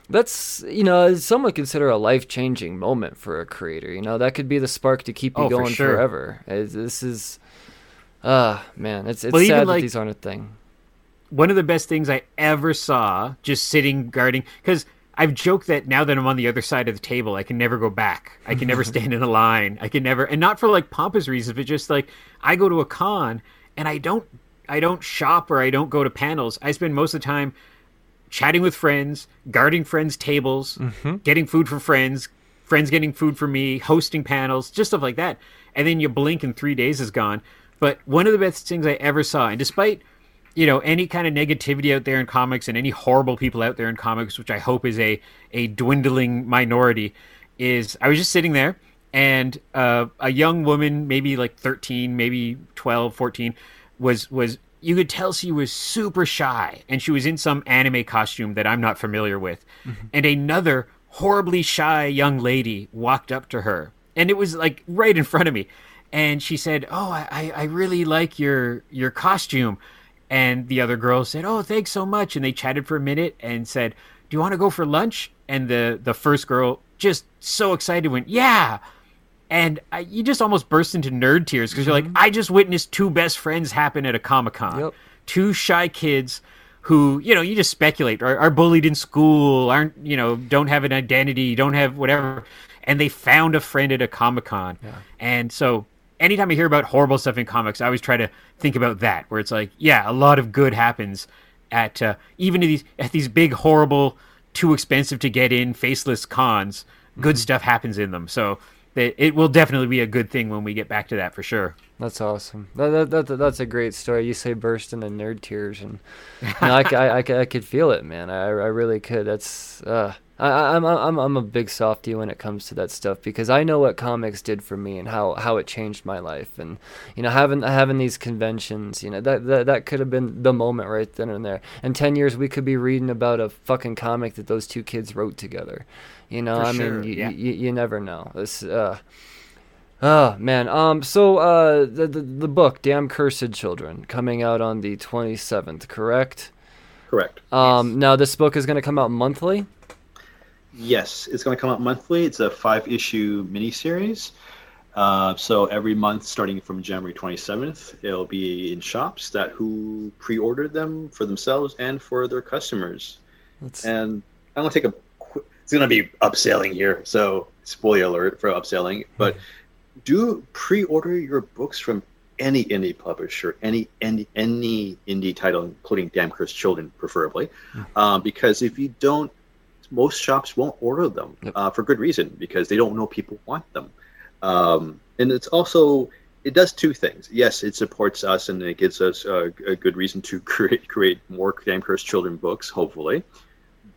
that's you know some would consider a life changing moment for a creator. You know, that could be the spark to keep you oh, going for sure. forever. This is. Ah, uh, man, it's it's well, sad like, that these aren't a thing one of the best things I ever saw just sitting guarding because I've joked that now that I'm on the other side of the table, I can never go back. I can never stand in a line. I can never, and not for like pompous reasons, but just like I go to a con and I don't, I don't shop or I don't go to panels. I spend most of the time chatting with friends, guarding friends' tables, mm-hmm. getting food for friends, friends getting food for me, hosting panels, just stuff like that. And then you blink and three days is gone. But one of the best things I ever saw, and despite you know any kind of negativity out there in comics and any horrible people out there in comics which i hope is a a dwindling minority is i was just sitting there and uh, a young woman maybe like 13 maybe 12 14 was was you could tell she was super shy and she was in some anime costume that i'm not familiar with. Mm-hmm. and another horribly shy young lady walked up to her and it was like right in front of me. And she said oh i i really like your your costume and the other girl said, "Oh, thanks so much." And they chatted for a minute and said, "Do you want to go for lunch?" And the the first girl just so excited went, "Yeah." And I, you just almost burst into nerd tears because mm-hmm. you're like, mm-hmm. I just witnessed two best friends happen at a Comic Con. Yep. two shy kids who you know you just speculate are, are bullied in school, aren't you know don't have an identity, don't have whatever, and they found a friend at a comic con, Yeah. and so anytime I hear about horrible stuff in comics, I always try to think about that, where it's like, yeah, a lot of good happens at uh, even at these at these big horrible, too expensive to get in, faceless cons. Good stuff happens in them, so it, it will definitely be a good thing when we get back to that for sure. That's awesome. That, that, that, that's a great story. You say burst into nerd tears, and you know, I, I, I, I could feel it, man. I, I really could. That's uh, I, I- I'm I'm I'm a big softie when it comes to that stuff because I know what comics did for me and how, how it changed my life, and you know having having these conventions, you know that that, that could have been the moment right then and there. In ten years, we could be reading about a fucking comic that those two kids wrote together. You know, For I sure, mean, you, yeah. you, you never know. This uh. Oh man. Um. So uh, the, the the book "Damn Cursed Children" coming out on the twenty seventh, correct? Correct. Um. Now this book is going to come out monthly. Yes, it's going to come out monthly. It's a five issue miniseries. Uh, so every month, starting from January 27th, it'll be in shops that who pre-ordered them for themselves and for their customers. That's, And I'm going to take a. Qu- it's going to be upselling here, so spoiler alert for upselling. But do pre-order your books from any indie publisher, any any any indie title, including Damn Cursed Children, preferably, um, because if you don't, most shops won't order them Yep. uh, for good reason because they don't know people want them, um, and it's also it does two things. Yes, it supports us and it gives us a, a good reason to create create more Damn Cursed Children books, hopefully,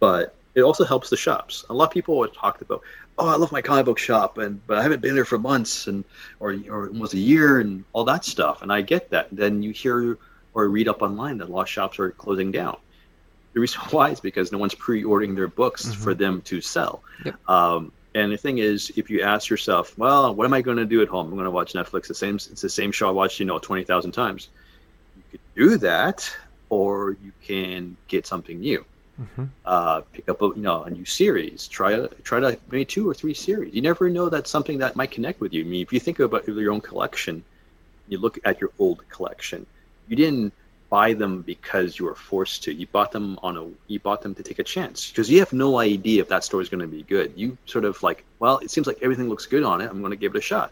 but it also helps the shops. A lot of people have talked about, oh, I love my comic book shop, and but I haven't been there for months and or or almost a year and all that stuff. And I get that. Then you hear or read up online that a lot of shops are closing down. The reason why is because no one's pre-ordering their books Mhm. for them to sell. Yep. Um, and the thing is, if you ask yourself, well, what am I going to do at home? I'm going to watch Netflix. The same, it's the same show I watched, you know, twenty thousand times. You could do that, or you can get something new Mhm. uh, pick up a you know a new series. Try try to maybe two or three series. You never know that's something that might connect with you. I mean, if you think about your own collection, you look at your old collection. You didn't buy them because you were forced to. You bought them on a you bought them to take a chance because you have no idea if that story is going to be good. You sort of like, well, it seems like everything looks good on it. I'm going to give it a shot.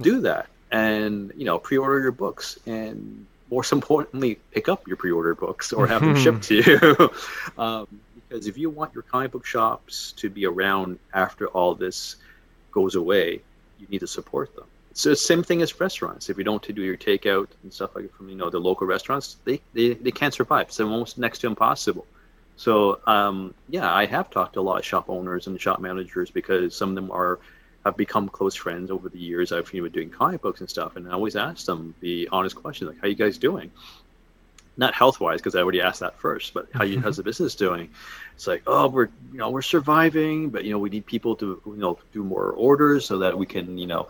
Do that, and you know, pre-order your books and most importantly, pick up your pre-order books or have them shipped to you. um, because if you want your comic book shops to be around after all this goes away, you need to support them. So same thing as restaurants. If you don't do your takeout and stuff like from you know the local restaurants, they they, they can't survive. It's almost next to impossible. So um, yeah, I have talked to a lot of shop owners and shop managers because some of them are have become close friends over the years. I've you know doing comic books and stuff, and I always ask them the honest question like, "How you guys doing?" Not health wise, because I already asked that first, but how you how's the business doing? It's like, oh, we're you know we're surviving, but you know we need people to you know do more orders so that we can you know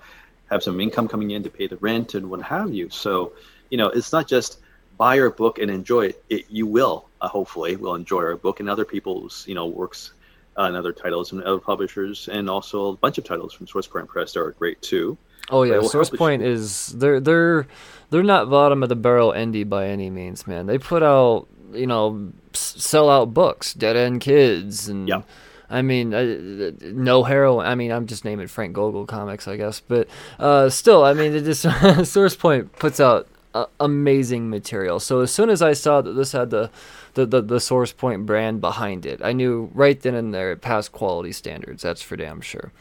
have some income coming in to pay the rent and what have you. So you know it's not just buy our book and enjoy it. it you will uh, hopefully will enjoy our book and other people's you know works uh, and other titles and other publishers, and also a bunch of titles from Source Point Press that are great too. Oh yeah, But it Source help us- Point is they're they're they're not bottom of the barrel indie by any means, man. They put out you know sell out books, Dead End Kids, and Yeah. I mean uh, no heroin. I mean I'm just naming Frank Gogol comics, I guess, but uh, still, I mean just Source Point puts out uh, amazing material. So as soon as I saw that this had the the, the, the Source Point brand behind it, I knew right then and there it passed quality standards. That's for damn sure.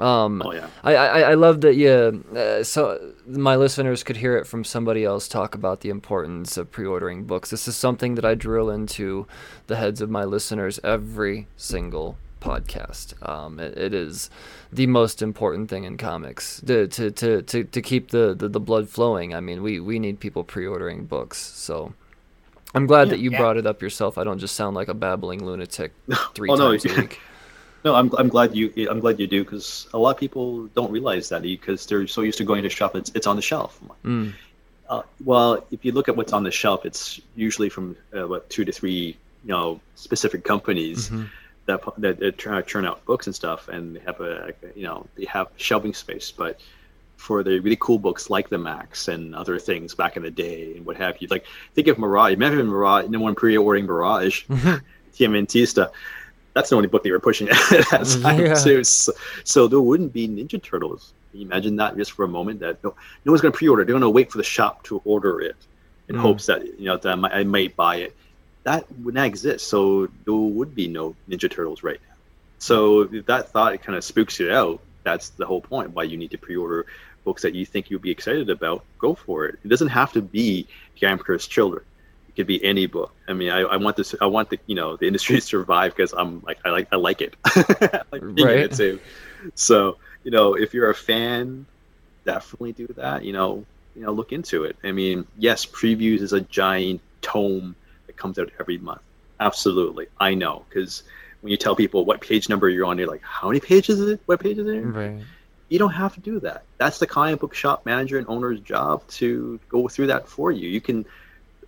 Um, Oh yeah. I, I, I love that you uh, so my listeners could hear it from somebody else talk about the importance of pre-ordering books. This is something that I drill into the heads of my listeners every single podcast. Um, it, it is the most important thing in comics to to, to, to, to keep the, the, the blood flowing. I mean, we, we need people pre-ordering books. So I'm glad Yeah. that you Yeah. brought it up yourself. I don't just sound like a babbling lunatic three Oh, no, times a week. No, I'm, I'm glad you I'm glad you do because a lot of people don't realize that because they're so used to going to shop it's it's on the shelf. Mm. Uh, well, if you look at what's on the shelf, it's usually from uh, what two to three you know specific companies Mhm. That that, that churn, out books and stuff, and they have a you know they have shelving space. But for the really cool books like the Maxx and other things back in the day and what have you. Like think of Mirage. Remember Mirage? No one pre-ordering Mirage, TMNTista. That's the only book they were pushing at that time Yeah. too. So, so there wouldn't be Ninja Turtles. Can you imagine that just for a moment? That no, no one's going to pre-order. They're going to wait for the shop to order it in Mm. hopes that you know that I might, I might buy it. That would not exist. So there would be no Ninja Turtles right now. So if that thought kind of spooks you out. That's the whole point. Why you need to pre-order books that you think you'll be excited about. Go for it. It doesn't have to be Cursed Children. It could be any book. I mean, I, I want this. I want the you know the industry to survive because I'm like I like I like it. I like Right. it too. So you know, if you're a fan, definitely do that. You know, you know, look into it. I mean, yes, previews is a giant tome that comes out every month. Absolutely, I know because when you tell people what page number you're on, you're like, how many pages is it? What page is it? Right. you don't have to do that. That's the comic book shop manager and owner's job to go through that for you. You can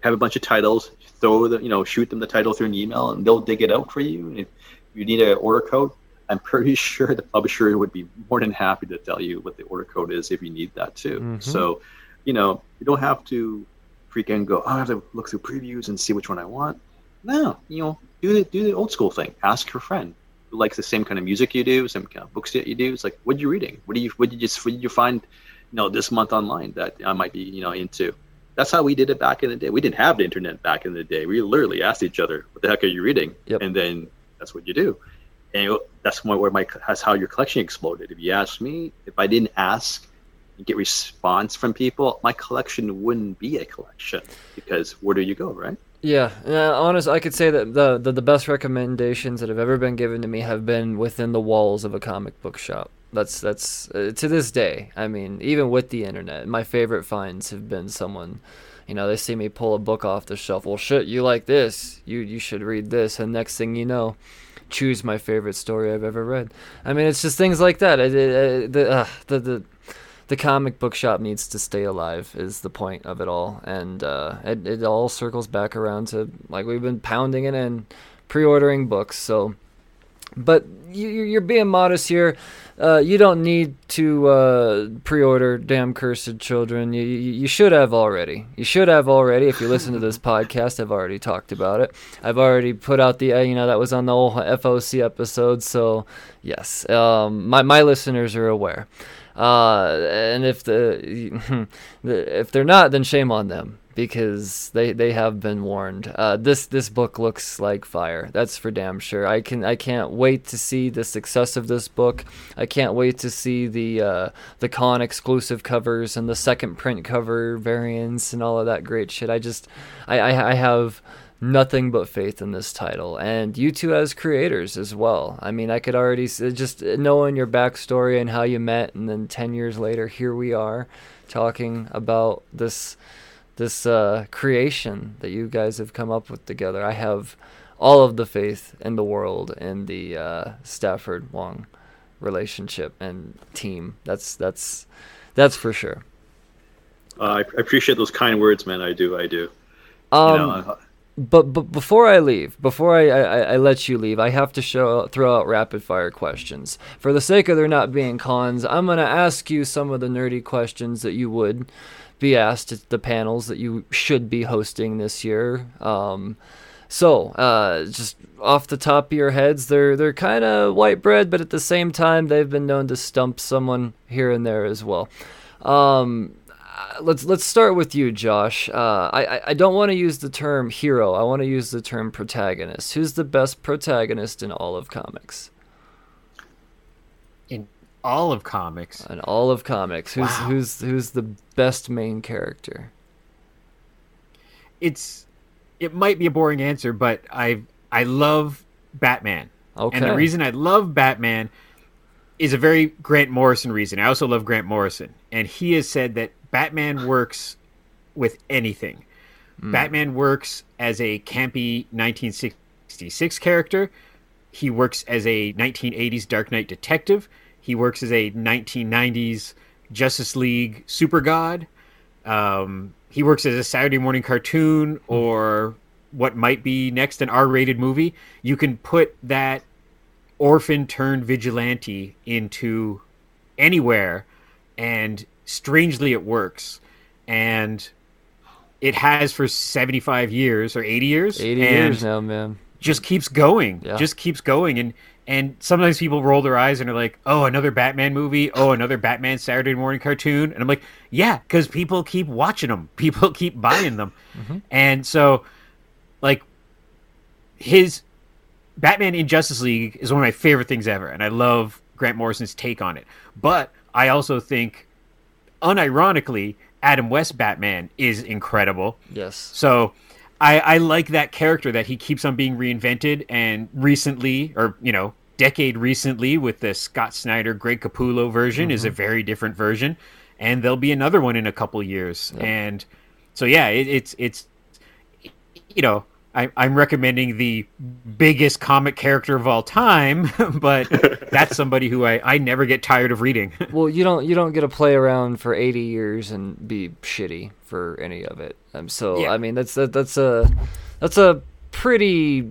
have a bunch of titles, throw the, you know, shoot them the title through an email, and they'll dig it out for you. And if you need an order code, I'm pretty sure the publisher would be more than happy to tell you what the order code is if you need that too. Mhm. So, you know, you don't have to freaking go. Oh, I have to look through previews and see which one I want. No, you know, do the do the old school thing. Ask your friend who likes the same kind of music you do, same kind of books that you do. It's like, what are you reading? What do you what did you what did you find, you know, this month online that I might be you know into? That's how we did it back in the day. We didn't have the internet back in the day. We literally asked each other, "What the heck are you reading?" Yep. And then that's what you do. And that's where where my that's how your collection exploded. If you ask me, if I didn't ask and get response from people, my collection wouldn't be a collection because where do you go, right? Yeah, uh, honest, I could say that the, the the best recommendations that have ever been given to me have been within the walls of a comic book shop. That's that's uh, to this day. I mean, even with the internet, my favorite finds have been someone, you know, they see me pull a book off the shelf. Well, shit, you like this? You you should read this. And next thing you know, choose my favorite story I've ever read. I mean, it's just things like that. It, it, uh, the, uh, the the the comic book shop needs to stay alive is the point of it all. And uh, it, it all circles back around to like we've been pounding it in pre-ordering books so. But you, you- you're being modest here. Uh, you don't need to uh, pre-order damn cursed children. You, you, you should have already. You should have already if you listen to this podcast i've already talked about it. I've already put out the uh, you know that was on the old foc episode so yes. Um, my, my listeners are aware uh, and if the, if they're not, then shame on them because they they have been warned. Uh, this this book looks like fire. That's for damn sure. I can I can't wait to see the success of this book. I can't wait to see the uh, the con exclusive covers and the second print cover variants and all of that great shit. I just I I, I have nothing but faith in this title and you two as creators as well i mean i could already s- just knowing your backstory and how you met and then 10 years later here we are talking about this this uh, creation that you guys have come up with together i have all of the faith in the world in the uh, stafford wong relationship and team that's that's that's for sure Uh, I, I appreciate those kind words, man. I do. I do. um, you know, uh, But but before I leave, before I, I, I let you leave, I have to show throw out rapid fire questions. For the sake of there not being cons, I'm gonna ask you some of the nerdy questions that you would be asked at the panels that you should be hosting this year. Um, so uh, just off the top of your heads, they're they're kind of white bread, but at the same time, they've been known to stump someone here and there as well. Um, let's let's start with you, Josh. Uh, I I- I don't want to use the term hero. I want to use the term protagonist. Who's the best protagonist in all of comics? in all of comics. In all of comics, who's Wow. who's who's the best main character? It's it might be a boring answer, but I I love Batman. Okay. And the reason I love Batman is a very Grant Morrison reason. I also love Grant Morrison, and he has said that Batman works with anything. Batman works as a campy 1966 character. He works as a 1980s Dark Knight detective. He works as a 1990s Justice League super god. Um, he works as a Saturday morning cartoon or what might be next an R-rated movie. You can put that orphan turned vigilante into anywhere, and strangely it works, and it has for seventy five years or eighty years. 80 and years now, man. Just keeps going. Yeah. Just keeps going, and and sometimes people roll their eyes and are like, "Oh, another Batman movie. Oh, another Batman Saturday morning cartoon." And I'm like, "Yeah, because people keep watching them. People keep buying them." Mm-hmm. And so, like, his Batman in Justice League is one of my favorite things ever, and I love Grant Morrison's take on it. But I also think, unironically, Adam West Batman is incredible. Yes. So I, I like that character that he keeps on being reinvented. And recently, or you know, decade recently, with the Scott Snyder Greg Capullo version, is a mm-hmm. very different version, and there'll be another one in a couple years. And so yeah, it, it's it's you know. I, I'm recommending the biggest comic character of all time, but that's somebody who I, I never get tired of reading. Well, you don't you don't get to play around for 80 years and be shitty for any of it. Um, so Yeah. I mean that's that, that's a that's a pretty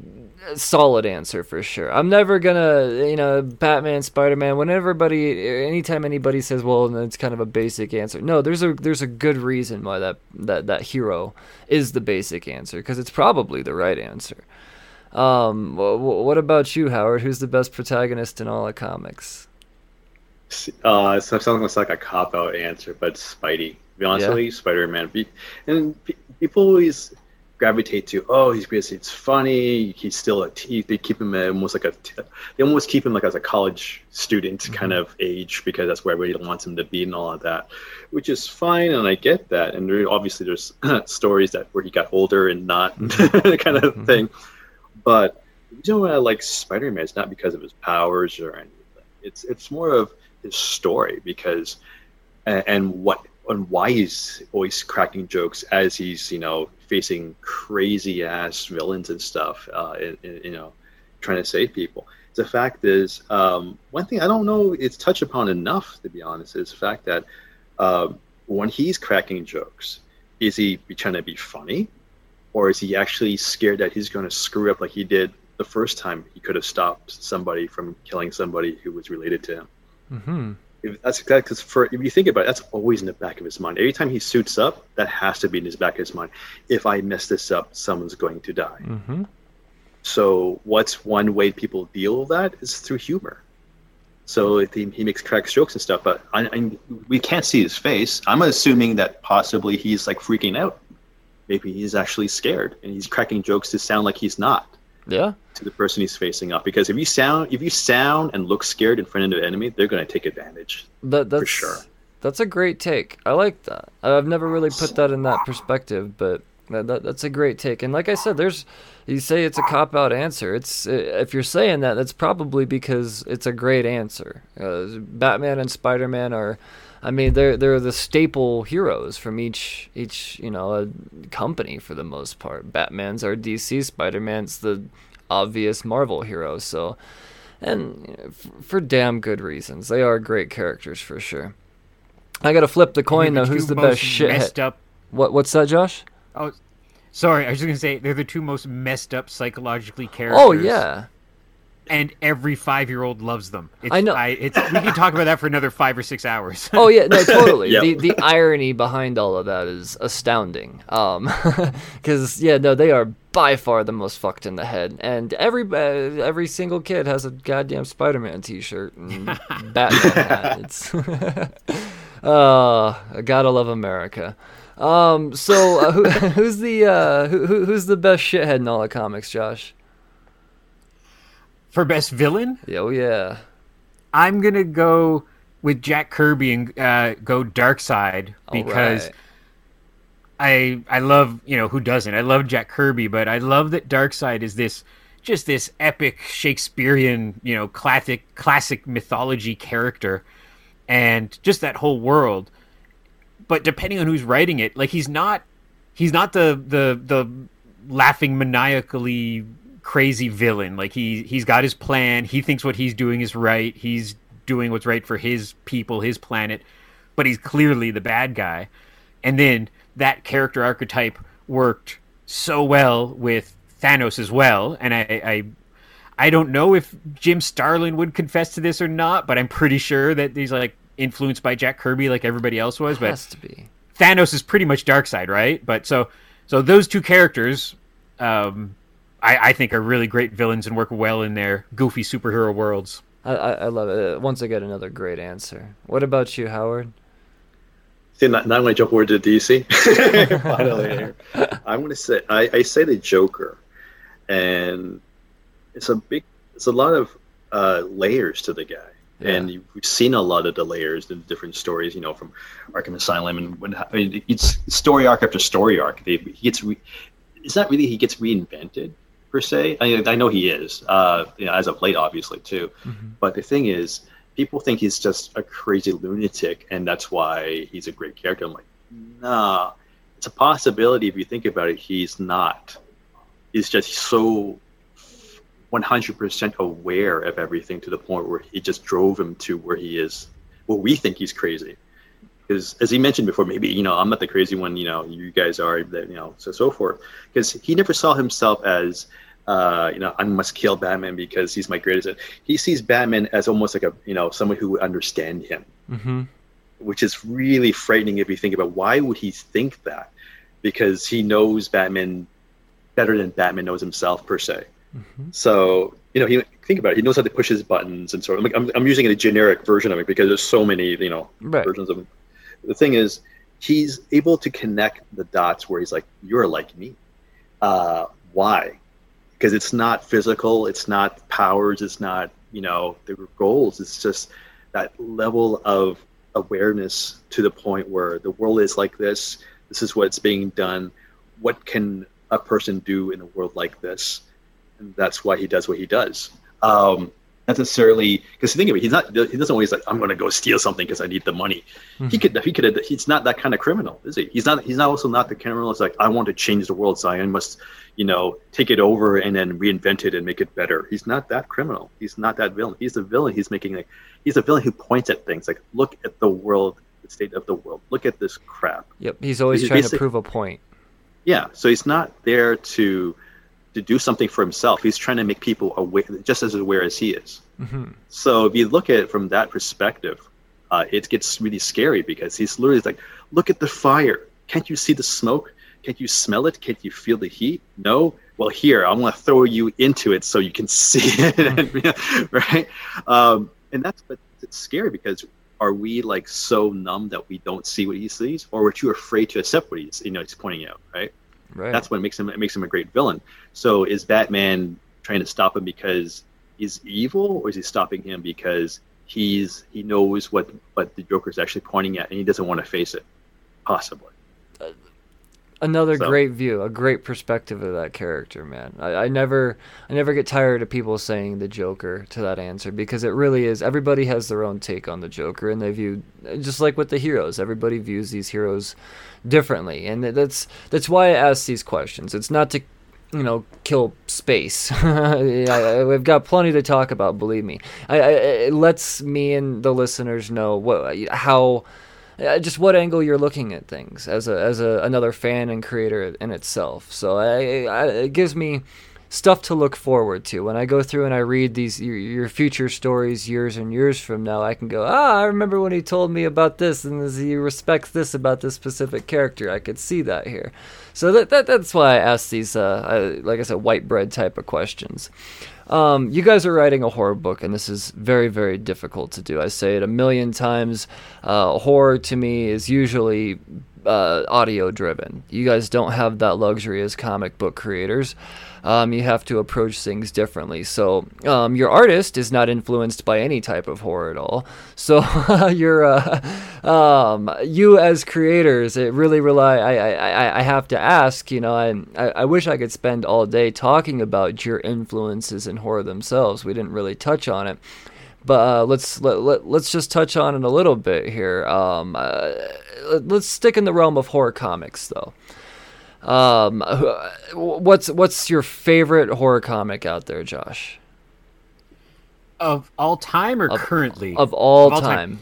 solid answer for sure. I'm never gonna you know Batman, Spider Man. When everybody, anytime anybody says, well, it's kind of a basic answer. No, there's a there's a good reason why that that that hero is the basic answer because it's probably the right answer. Um, wh- wh- what about you, Howard? Who's the best protagonist in all of comics? Uh, so it sounds like a cop out answer, but Spidey. To be honest Yeah. with you, Spider Man. And people always gravitate to, oh, he's because it's funny. He's still a t- they keep him at almost like a t- they almost keep him like as a college student mm-hmm. kind of age because that's where everybody wants him to be and all of that, which is fine, and I get that. And there, obviously, there's stories that where he got older and not mm-hmm. kind of mm-hmm. thing. But the reason why I like Spider Man is not because of his powers or anything. It's it's more of his story because and, and what and why he's always cracking jokes as he's you know facing crazy ass villains and stuff. Uh, in, in, you know, trying to save people. The fact is, um, one thing I don't know it's touched upon enough to be honest is the fact that um, when he's cracking jokes, is he trying to be funny, or is he actually scared that he's going to screw up like he did the first time he could have stopped somebody from killing somebody who was related to him? Mm-hmm. If that's exactly because for if you think about it, that's always in the back of his mind. Every time he suits up, that has to be in his back of his mind. If I mess this up, someone's going to die. Mm-hmm. So what's one way people deal with that is through humor. So he, he makes cracks jokes and stuff, but I, I, we can't see his face. I'm assuming that possibly he's like freaking out. Maybe he's actually scared and he's cracking jokes to sound like he's not Yeah. to the person he's facing up. Because if you sound if you sound and look scared in front of the enemy, they're going to take advantage. That that's for sure. That's a great take. I like that. I've never really put that in that perspective, but that, that that's a great take. And like I said, there's you say it's a cop out answer. It's if you're saying that, that's probably because it's a great answer. Uh, Batman and Spider Man are. I mean, they're they're the staple heroes from each each you know uh, company for the most part. Batman's our DC, Spider Man's the obvious Marvel hero. So, and you know, f- for damn good reasons, they are great characters for sure. I gotta flip the coin though. Who's the best shit? Messed up. What what's that, Josh? Oh, sorry. I was just gonna say they're the two most messed up psychologically characters. Oh yeah, and every five-year-old loves them. It's, I know. I, it's we can talk about that for another five or six hours. Oh yeah, no, totally. Yep. The the irony behind all of that is astounding. Um, because yeah, no, they are by far the most fucked in the head, and every uh, every single kid has a goddamn Spider-Man T-shirt and Batman hat. It's uh, gotta love America. Um, so uh, who, who's the uh, who, who- who's the best shithead in all the comics, Josh? For best villain, oh yeah. I'm gonna go with Jack Kirby and uh, go Darkseid because right. I I love you know who doesn't I love Jack Kirby, but I love that Darkseid is this just this epic Shakespearean you know classic classic mythology character, and just that whole world. But depending on who's writing it, like he's not he's not the the the laughing maniacally crazy villain. Like he he's got his plan. He thinks what he's doing is right. He's doing what's right for his people, his planet, but he's clearly the bad guy. And then that character archetype worked so well with Thanos as well. And I, I, I don't know if Jim Starlin would confess to this or not, but I'm pretty sure that he's like influenced by Jack Kirby like everybody else was, but Has to be. Thanos is pretty much Darkseid, right? But so so those two characters, um, I, I think are really great villains and work well in their goofy superhero worlds. I, I, I love it. Uh, Once again, another great answer. What about you, Howard? See, now, now I'm going to jump over to DC. Finally, here. I'm going to say I, I say the Joker, and it's a big, it's a lot of uh, layers to the guy, and you, we've seen a lot of the layers in different stories. You know, from Arkham Asylum, and when I mean, it's story arc after story arc. They, he gets, re, it's not really he gets reinvented per se. I, I know he is, uh, you know, as of late, obviously too. But the thing is, people think he's just a crazy lunatic, and that's why he's a great character. I'm like, nah, it's a possibility if you think about it. He's not. He's just so 100% aware of everything to the point where he just drove him to where he is. Well, we think he's crazy. Because as he mentioned before, maybe you know I'm not the crazy one. You know, you guys are. That you know, so so forth. Because he never saw himself as uh, you know, I must kill Batman because he's my greatest. He sees Batman as almost like a, you know, someone who would understand him, Mm-hmm. which is really frightening if you think about why would he think that? Because he knows Batman better than Batman knows himself per se. Mhm. So you know, he think about it. He knows how to push his buttons and sort of. I'm, I'm using a generic version of it because there's so many, you know, Right. versions of him. The thing is, he's able to connect the dots where he's like, "You're like me." Uh, why? Because it's not physical. It's not powers. It's not you know the goals. It's just that level of awareness to the point where the world is like this. This is what's being done. What can a person do in a world like this? And that's why he does what he does. Um, necessarily because think of it, he's not. He doesn't always like I'm going to go steal something because I need the money. He hmm. could. He could. He's not that kind of criminal, is he? He's not. He's not also not the criminal. It's like I want to change the world, so I must, you know, take it over and then reinvent it and make it better. He's not that criminal. He's not that villain. He's the villain. He's making like he's a villain who points at things like look at the world, the state of the world. Look at this crap. Yep. He's always He's trying to prove a point. Yeah, so he's not there to to do something for himself. He's trying to make people aware, just as aware as he is. hmm So if you look at it from that perspective, uh, it gets really scary because he's literally like, look at the fire. Can't you see the smoke? Can't you smell it? Can't you feel the heat? No. Well, here I'm going to throw you into it so you can see it, right? Um, and that's but it's scary because are we like so numb that we don't see what he sees, or we're too afraid to accept what he's you know he's pointing out, right? Right. That's what makes him it makes him a great villain. So is Batman trying to stop him because he's evil, or is he stopping him because he's he knows what what the Joker's actually pointing at and he doesn't want to face it? Possibly. Uh, another So- great view, a great perspective of that character, man. I, I never, I never get tired of people saying the Joker to that answer because it really is. Everybody has their own take on the Joker, and they view just like with the heroes. Everybody views these heroes differently, and that's that's why I ask these questions. It's not to you know, kill space. I, I- we've got plenty to talk about. Believe me. I, I, it lets me and the listeners know what, how, just what angle you're looking at things as a as a another fan and creator in itself. So I, I, it gives me stuff to look forward to when I go through and I read these your, your future stories years and years from now. I can go, ah, I remember when he told me about this, and this, he respects this about this specific character. I could see that here. So that, that that's why I ask these, uh, I, like I said, white bread type of questions. Um, you guys are writing a horror book, and this is very, very difficult to do. I say it a million times. Uh, horror to me is usually uh, audio driven. You guys don't have that luxury as comic book creators. Um, you have to approach things differently. So um, your artist is not influenced by any type of horror at all. So you're uh, um, you as creators, it really rely. I, I, I- have to ask. You know, I, I I wish I could spend all day talking about your influences in horror themselves. We didn't really touch on it. But uh, let's let, let, let's just touch on it a little bit here. Um, uh, let's stick in the realm of horror comics, though. Um, what's what's your favorite horror comic out there, Josh? Of all time or Of- currently? Of all, Of all time. time.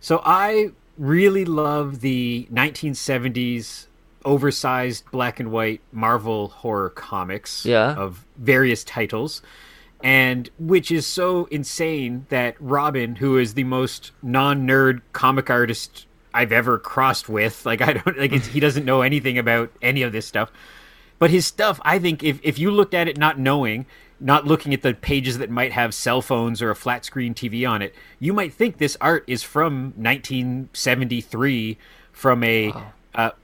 So I really love the 1970s oversized black and white Marvel horror comics Yeah. of various titles. and which is so insane that Robin, who is the most non-nerd comic artist I've ever crossed with, like I don't like he doesn't know anything about any of this stuff. But his stuff, I think, if if you looked at it not knowing, not looking at the pages that might have cell phones or a flat screen TV on it, you might think this art is from 1973 from a wow.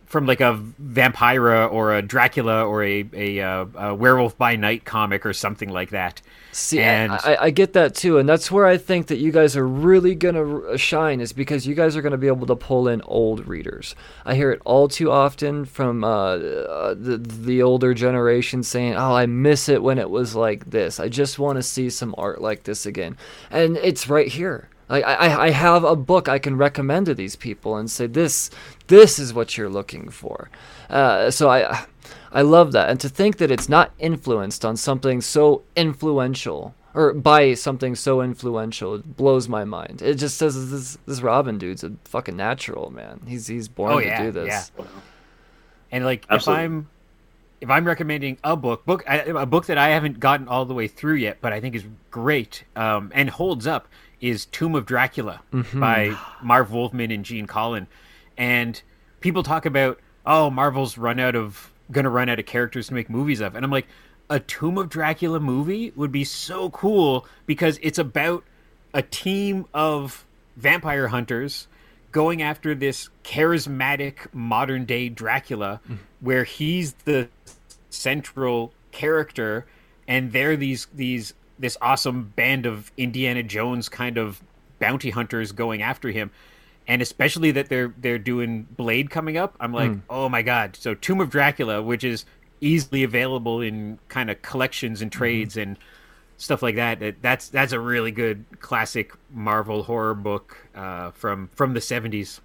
Uh, from like a Vampira or a Dracula or a a, uh, a Werewolf by Night comic or something like that. See, and I, I, get that too, and that's where I think that you guys are really gonna shine is because you guys are gonna be able to pull in old readers. I hear it all too often from uh, uh, the the older generation saying, "Oh, I miss it when it was like this. I just want to see some art like this again," and it's right here. Like I, I have a book I can recommend to these people and say this this is what you're looking for. Uh, so I I love that, and to think that it's not influenced on something so influential or by something so influential it blows my mind. It just says this this Robin dude's a fucking natural man. He's he's born oh, yeah, to do this. Yeah. And like Absolutely. if I'm if I'm recommending a book, book a book that I haven't gotten all the way through yet, but I think is great um, and holds up is Tomb of Dracula mm-hmm. by Marv Wolfman and Gene Colan. And people talk about, oh, Marvel's run out of gonna run out of characters to make movies of. And I'm like, a Tomb of Dracula movie would be so cool because it's about a team of vampire hunters going after this charismatic modern day Dracula mm. where he's the central character and they're these these this awesome band of Indiana Jones kind of bounty hunters going after him. And especially that they're they're doing Blade coming up, I'm like, mm. oh my god! So Tomb of Dracula, which is easily available in kind of collections and trades mm. and stuff like that. That's that's a really good classic Marvel horror book uh, from from the 70s.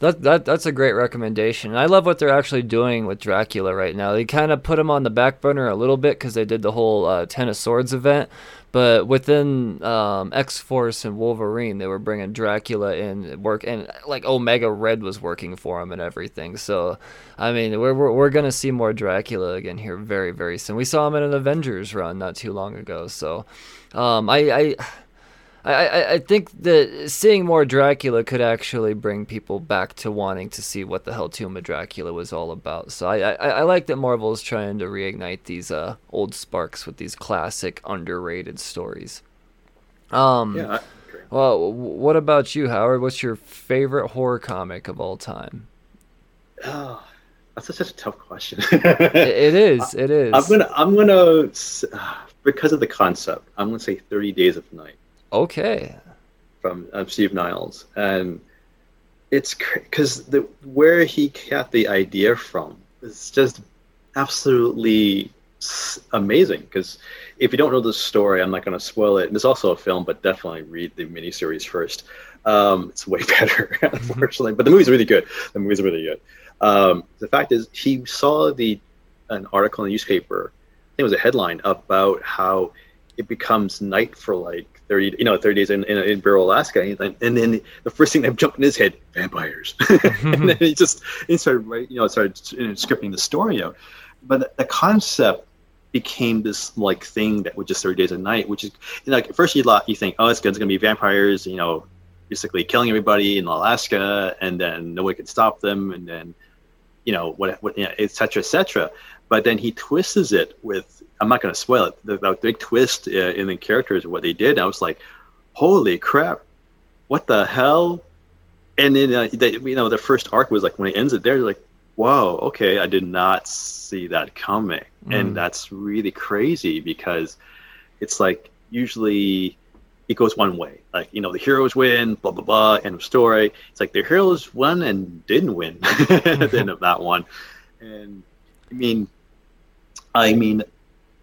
That, that that's a great recommendation. I love what they're actually doing with Dracula right now. They kind of put him on the back burner a little bit because they did the whole uh, Ten of Swords event, but within um, X Force and Wolverine, they were bringing Dracula in work, and like Omega Red was working for him and everything. So, I mean, we're we're, we're gonna see more Dracula again here very very soon. We saw him in an Avengers run not too long ago. So, um, I I I, I, think that seeing more Dracula could actually bring people back to wanting to see what the hell Tomb of Dracula was all about. So I, I, I like that Marvel is trying to reignite these uh, old sparks with these classic underrated stories. Um, yeah. Well, what about you, Howard? What's your favorite horror comic of all time? Oh, that's such a tough question. it, is. It is. I'm gonna. I'm gonna. Because of the concept, I'm gonna say Thirty Days of Night. Okay. From um, Steve Niles, and it's because the where he got the idea from is just absolutely amazing. Because if you don't know the story, I'm not going to spoil it. And it's also a film, but definitely read the miniseries first. Um, it's way better, unfortunately. But the movie's really good. The movie's really good. Um, the fact is, he saw the an article in the newspaper. I think it was a headline about how it becomes night for like 30, you know, 30 days in, in, in Barrow, Alaska. And, and then the first thing that jumped in his head, vampires. and then he just he started, you know, started scripting the story out. But the concept became this like thing that was just 30 days a night, which is like at first you you think, oh, it's going to be vampires, you know, basically killing everybody in Alaska, and then nobody could stop them, and then you know what, what, you know, et cetera, et cetera. But then he twists it with I'm not going to spoil it. The, the big twist uh, in the characters, what they did, I was like, holy crap, what the hell? And then, uh, they, you know, the first arc was like when it ends it there, you're like, wow, okay, I did not see that coming. Mm. And that's really crazy because it's like usually it goes one way. Like, you know, the heroes win, blah, blah, blah, end of story. It's like the heroes won and didn't win at the end of that one. And I mean, I mean,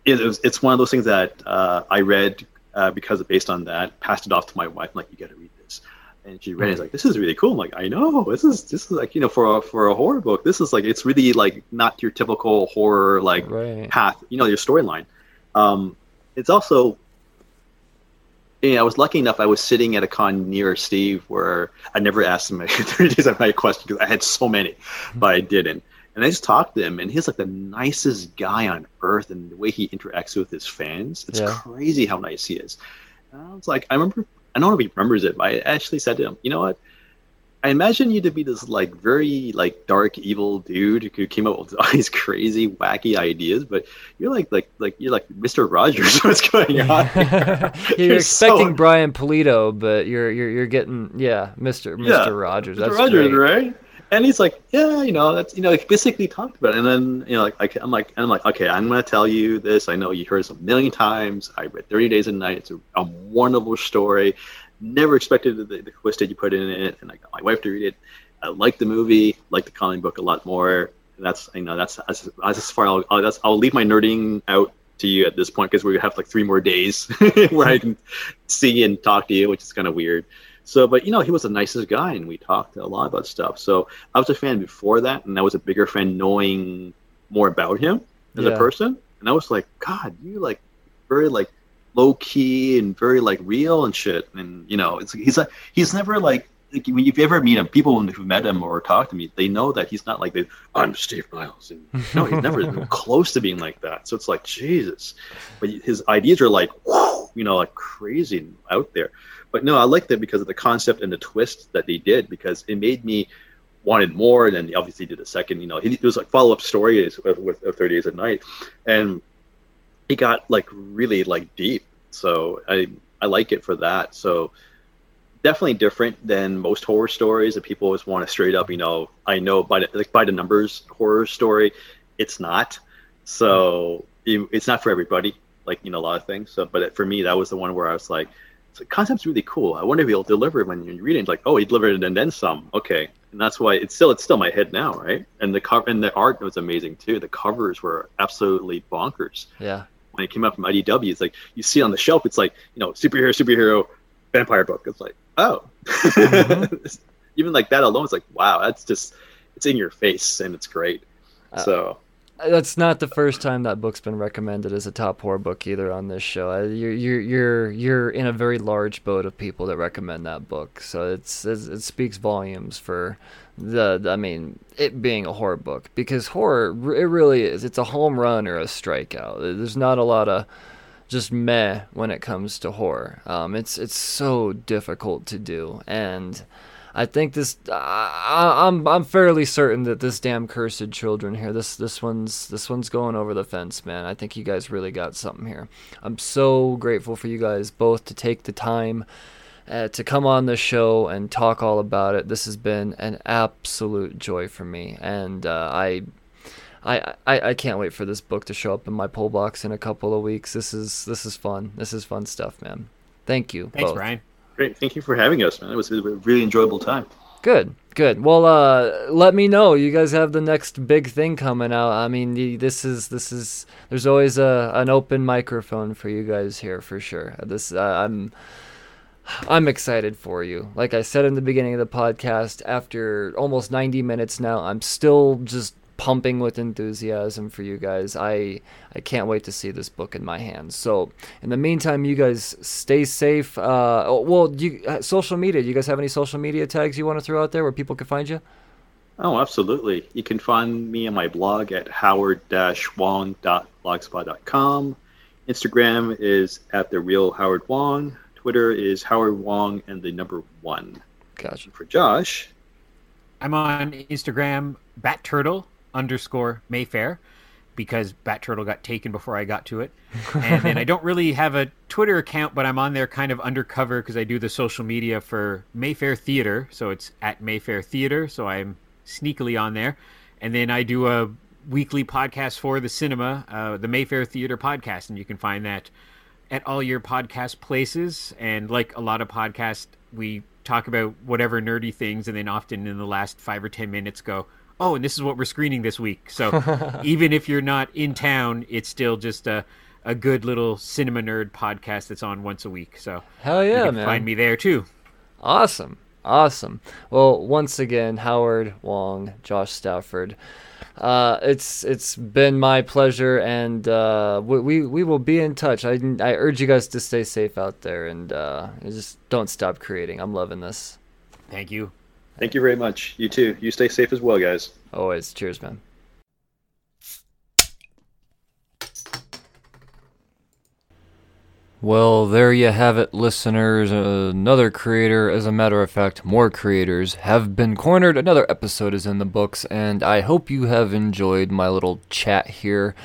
it was, it's one of those things that uh, I read uh, because based on that, passed it off to my wife. I'm like, you got to read this, and she read it. It's like, this is really cool. I'm like, I know this is this is like you know for a, for a horror book, this is like it's really like not your typical horror like right. path. You know, your storyline. Um, it's also you know, I was lucky enough. I was sitting at a con near Steve where I never asked him 30 days of night question because I had so many, but I didn't. And I just talked to him, and he's like the nicest guy on earth, and the way he interacts with his fans, it's Yeah. crazy how nice he is. And I was like, I remember, I don't know if he remembers it, but I actually said to him, you know what? I imagine you to be this like very like dark evil dude who came up with all these crazy wacky ideas, but you're like like like you're like Mr. Rogers. What's going on? you're, You're so- expecting Brian Pulido, but you're you're you're getting yeah, Mr. Mr. Yeah, Rogers. Mr. That's Rogers, great. right? And he's like, yeah, you know, that's you know, like basically talked about it. And then you know, like, I'm like, and I'm like, okay, I'm gonna tell you this. I know you heard this a million times. I read Thirty Days a Night. It's a, a wonderful story. Never expected the, the twist that you put in it, and I got my wife to read it. I like the movie, like the comic book a lot more. And that's you know, that's that's as far I'll, I'll, that's, I'll leave my nerding out to you at this point because we have like three more days where I can see and talk to you, which is kind of weird. So, but you know, he was the nicest guy, and we talked a lot about stuff. So, I was a fan before that, and I was a bigger fan knowing more about him as Yeah. a person. And I was like, God, you like very like low key and very like real and shit. And you know, it's he's like he's never like. Like, when you ever meet him, people who've met him or talked to me, they know that he's not like the I'm Steve Niles, and no, he's never close to being like that. So it's like Jesus, but his ideas are like, whoa, you know, like crazy out there. But no, I liked it because of the concept and the twist that they did because it made me wanted more. And then he obviously did a second, you know, it was like follow up stories with, with, with 30 Days at Night, and it got like really like deep. So I I like it for that. So definitely different than most horror stories that people always want to straight up, you know, I know by the, like by the numbers horror story. It's not. So it, it's not for everybody, like you know a lot of things. So, but for me, that was the one where I was like, the concept's really cool. I wonder if he'll deliver it when you read it. Like, oh, he delivered it and then some. Okay, and that's why it's still it's still my head now, right? And the cover and the art was amazing too. The covers were absolutely bonkers Yeah. when it came out from IDW. It's like you see on the shelf, it's like you know superhero, superhero, vampire book. It's like oh, even like that alone, it's like wow, that's just it's in your face and it's great. Uh, so That's not the first time that book's been recommended as a top horror book either on this show. You're you're you're you're in a very large boat of people that recommend that book, so it's, it's it speaks volumes for the, the- I mean it being a horror book because horror it really is. It's a home run or a strikeout. There's not a lot of just meh when it comes to horror. Um, it's it's so difficult to do, and I think this. I, I'm I'm fairly certain that this damn cursed children here. This this one's this one's going over the fence, man. I think you guys really got something here. I'm so grateful for you guys both to take the time. Uh, to come on the show and talk all about it, this has been an absolute joy for me, and uh, I I, I I can't wait for this book to show up in my pull box in a couple of weeks. This is this is fun. This is fun stuff, man. Thank you. Thanks, both. Brian. Great, thank you for having us, man. It was a really enjoyable time. Good, good. Well, uh, let me know. You guys have the next big thing coming out. I mean, this is this is. There's always a an open microphone for you guys here for sure. This uh, I'm. I'm excited for you. Like I said in the beginning of the podcast, after almost 90 minutes now, I'm still just pumping with enthusiasm for you guys. I I can't wait to see this book in my hands. So, in the meantime, you guys stay safe. Uh, oh, well, you uh, social media? Do you guys have any social media tags you want to throw out there where people can find you? Oh, absolutely. You can find me on my blog at howard-wong.blogspot.com. Instagram is at the real Howard Wong. Twitter is Howard Wong and the number one. Gotcha. For Josh, I'm on Instagram, Bat Turtle underscore Mayfair, because Bat Turtle got taken before I got to it. And then I don't really have a Twitter account, but I'm on there kind of undercover because I do the social media for Mayfair Theater. So it's at Mayfair Theater. So I'm sneakily on there. And then I do a weekly podcast for the cinema, uh, the Mayfair Theater podcast. And you can find that at all your podcast places. And like a lot of podcasts, we talk about whatever nerdy things, and then often in the last five or ten minutes go, "Oh, and this is what we're screening this week." So even if you're not in town, it's still just a a good little cinema nerd podcast that's on once a week. So Hell you yeah, can man. find me there too. Awesome. Awesome. Well, once again, Howard Wong, Josh Stafford. Uh, it's it's been my pleasure, and uh, we, we we will be in touch. I I urge you guys to stay safe out there, and uh, just don't stop creating. I'm loving this. Thank you. Thank you very much. You too. You stay safe as well, guys. Always. Cheers, man. Well, there you have it, listeners. Another creator, as a matter of fact, more creators have been cornered. Another episode is in the books, and I hope you have enjoyed my little chat here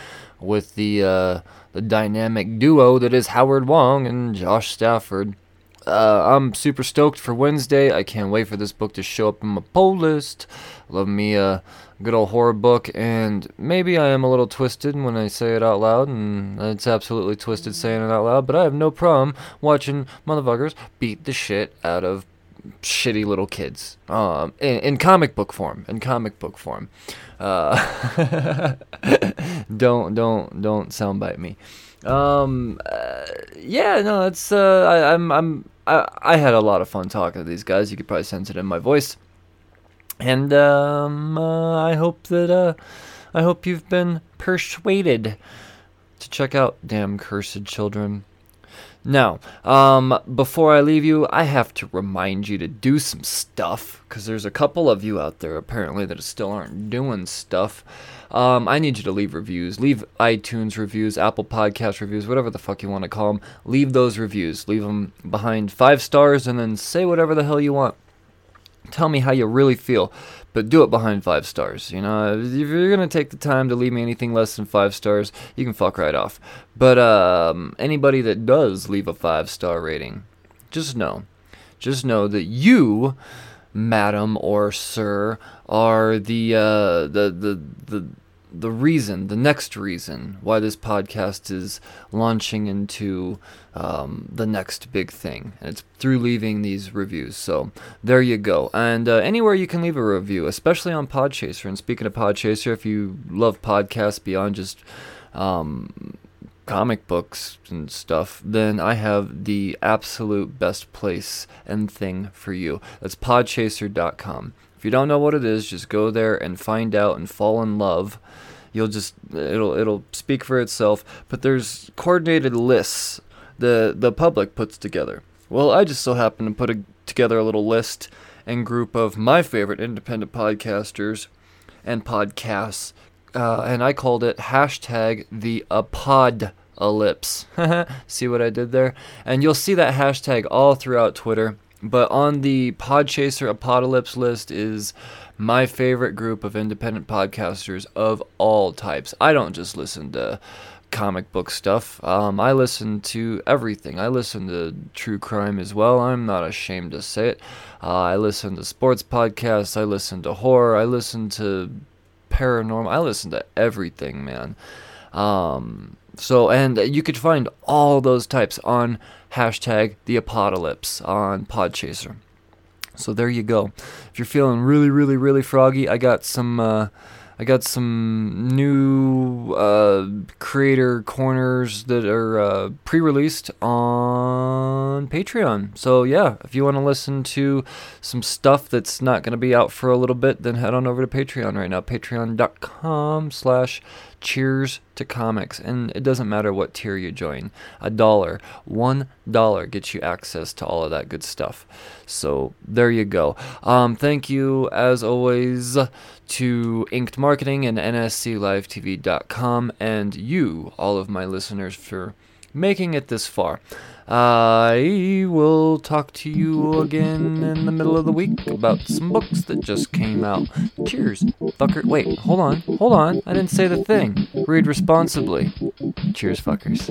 with the uh, the dynamic duo that is Howard Wong and Josh Stafford. Uh, I'm super stoked for Wednesday. I can't wait for this book to show up in my poll list. Love me a good old horror book, and maybe I am a little twisted when I say it out loud, and it's absolutely twisted saying it out loud, but I have no problem watching motherfuckers beat the shit out of shitty little kids um, in, in comic book form. In comic book form. Uh, don't don't don't soundbite me. Um, uh, yeah, no, it's uh, I, I'm I'm I, I had a lot of fun talking to these guys. You could probably sense it in my voice. And um, uh, I hope that uh, I hope you've been persuaded to check out Damn Cursed Children. Now, um, before I leave you, I have to remind you to do some stuff because there's a couple of you out there apparently that still aren't doing stuff. Um, I need you to leave reviews. Leave iTunes reviews, Apple Podcast reviews, whatever the fuck you want to call them. Leave those reviews. Leave them behind five stars and then say whatever the hell you want. Tell me how you really feel, but do it behind five stars. You know, if you're gonna take the time to leave me anything less than five stars, you can fuck right off. But um, anybody that does leave a five star rating, just know, just know that you, madam or sir, are the uh, the the the the reason, the next reason why this podcast is launching into um, the next big thing. And it's through leaving these reviews. So there you go. And uh, anywhere you can leave a review, especially on Podchaser. And speaking of Podchaser, if you love podcasts beyond just um, comic books and stuff, then I have the absolute best place and thing for you. That's podchaser.com. If you don't know what it is, just go there and find out and fall in love. You'll just it'll it'll speak for itself. But there's coordinated lists the the public puts together. Well, I just so happen to put a, together a little list and group of my favorite independent podcasters and podcasts, uh, and I called it hashtag the apod ellipse. see what I did there? And you'll see that hashtag all throughout Twitter. But on the Podchaser Apocalypse list is my favorite group of independent podcasters of all types. I don't just listen to comic book stuff. Um, I listen to everything. I listen to true crime as well. I'm not ashamed to say it. Uh, I listen to sports podcasts. I listen to horror. I listen to paranormal. I listen to everything, man. Um, so, and you could find all those types on hashtag the apocalypse on Podchaser. So there you go. If you're feeling really, really, really froggy, I got some. Uh, I got some new uh, creator corners that are uh, pre-released on Patreon. So yeah, if you want to listen to some stuff that's not going to be out for a little bit, then head on over to Patreon right now. Patreon.com/slash Cheers to Comics, and it doesn't matter what tier you join. A dollar, one dollar gets you access to all of that good stuff. So there you go. Um, thank you as always to Inked Marketing and NSCLiveTV.com, and you, all of my listeners, for making it this far. I will talk to you again in the middle of the week about some books that just came out. Cheers, fucker. Wait, hold on, hold on. I didn't say the thing. Read responsibly. Cheers, fuckers.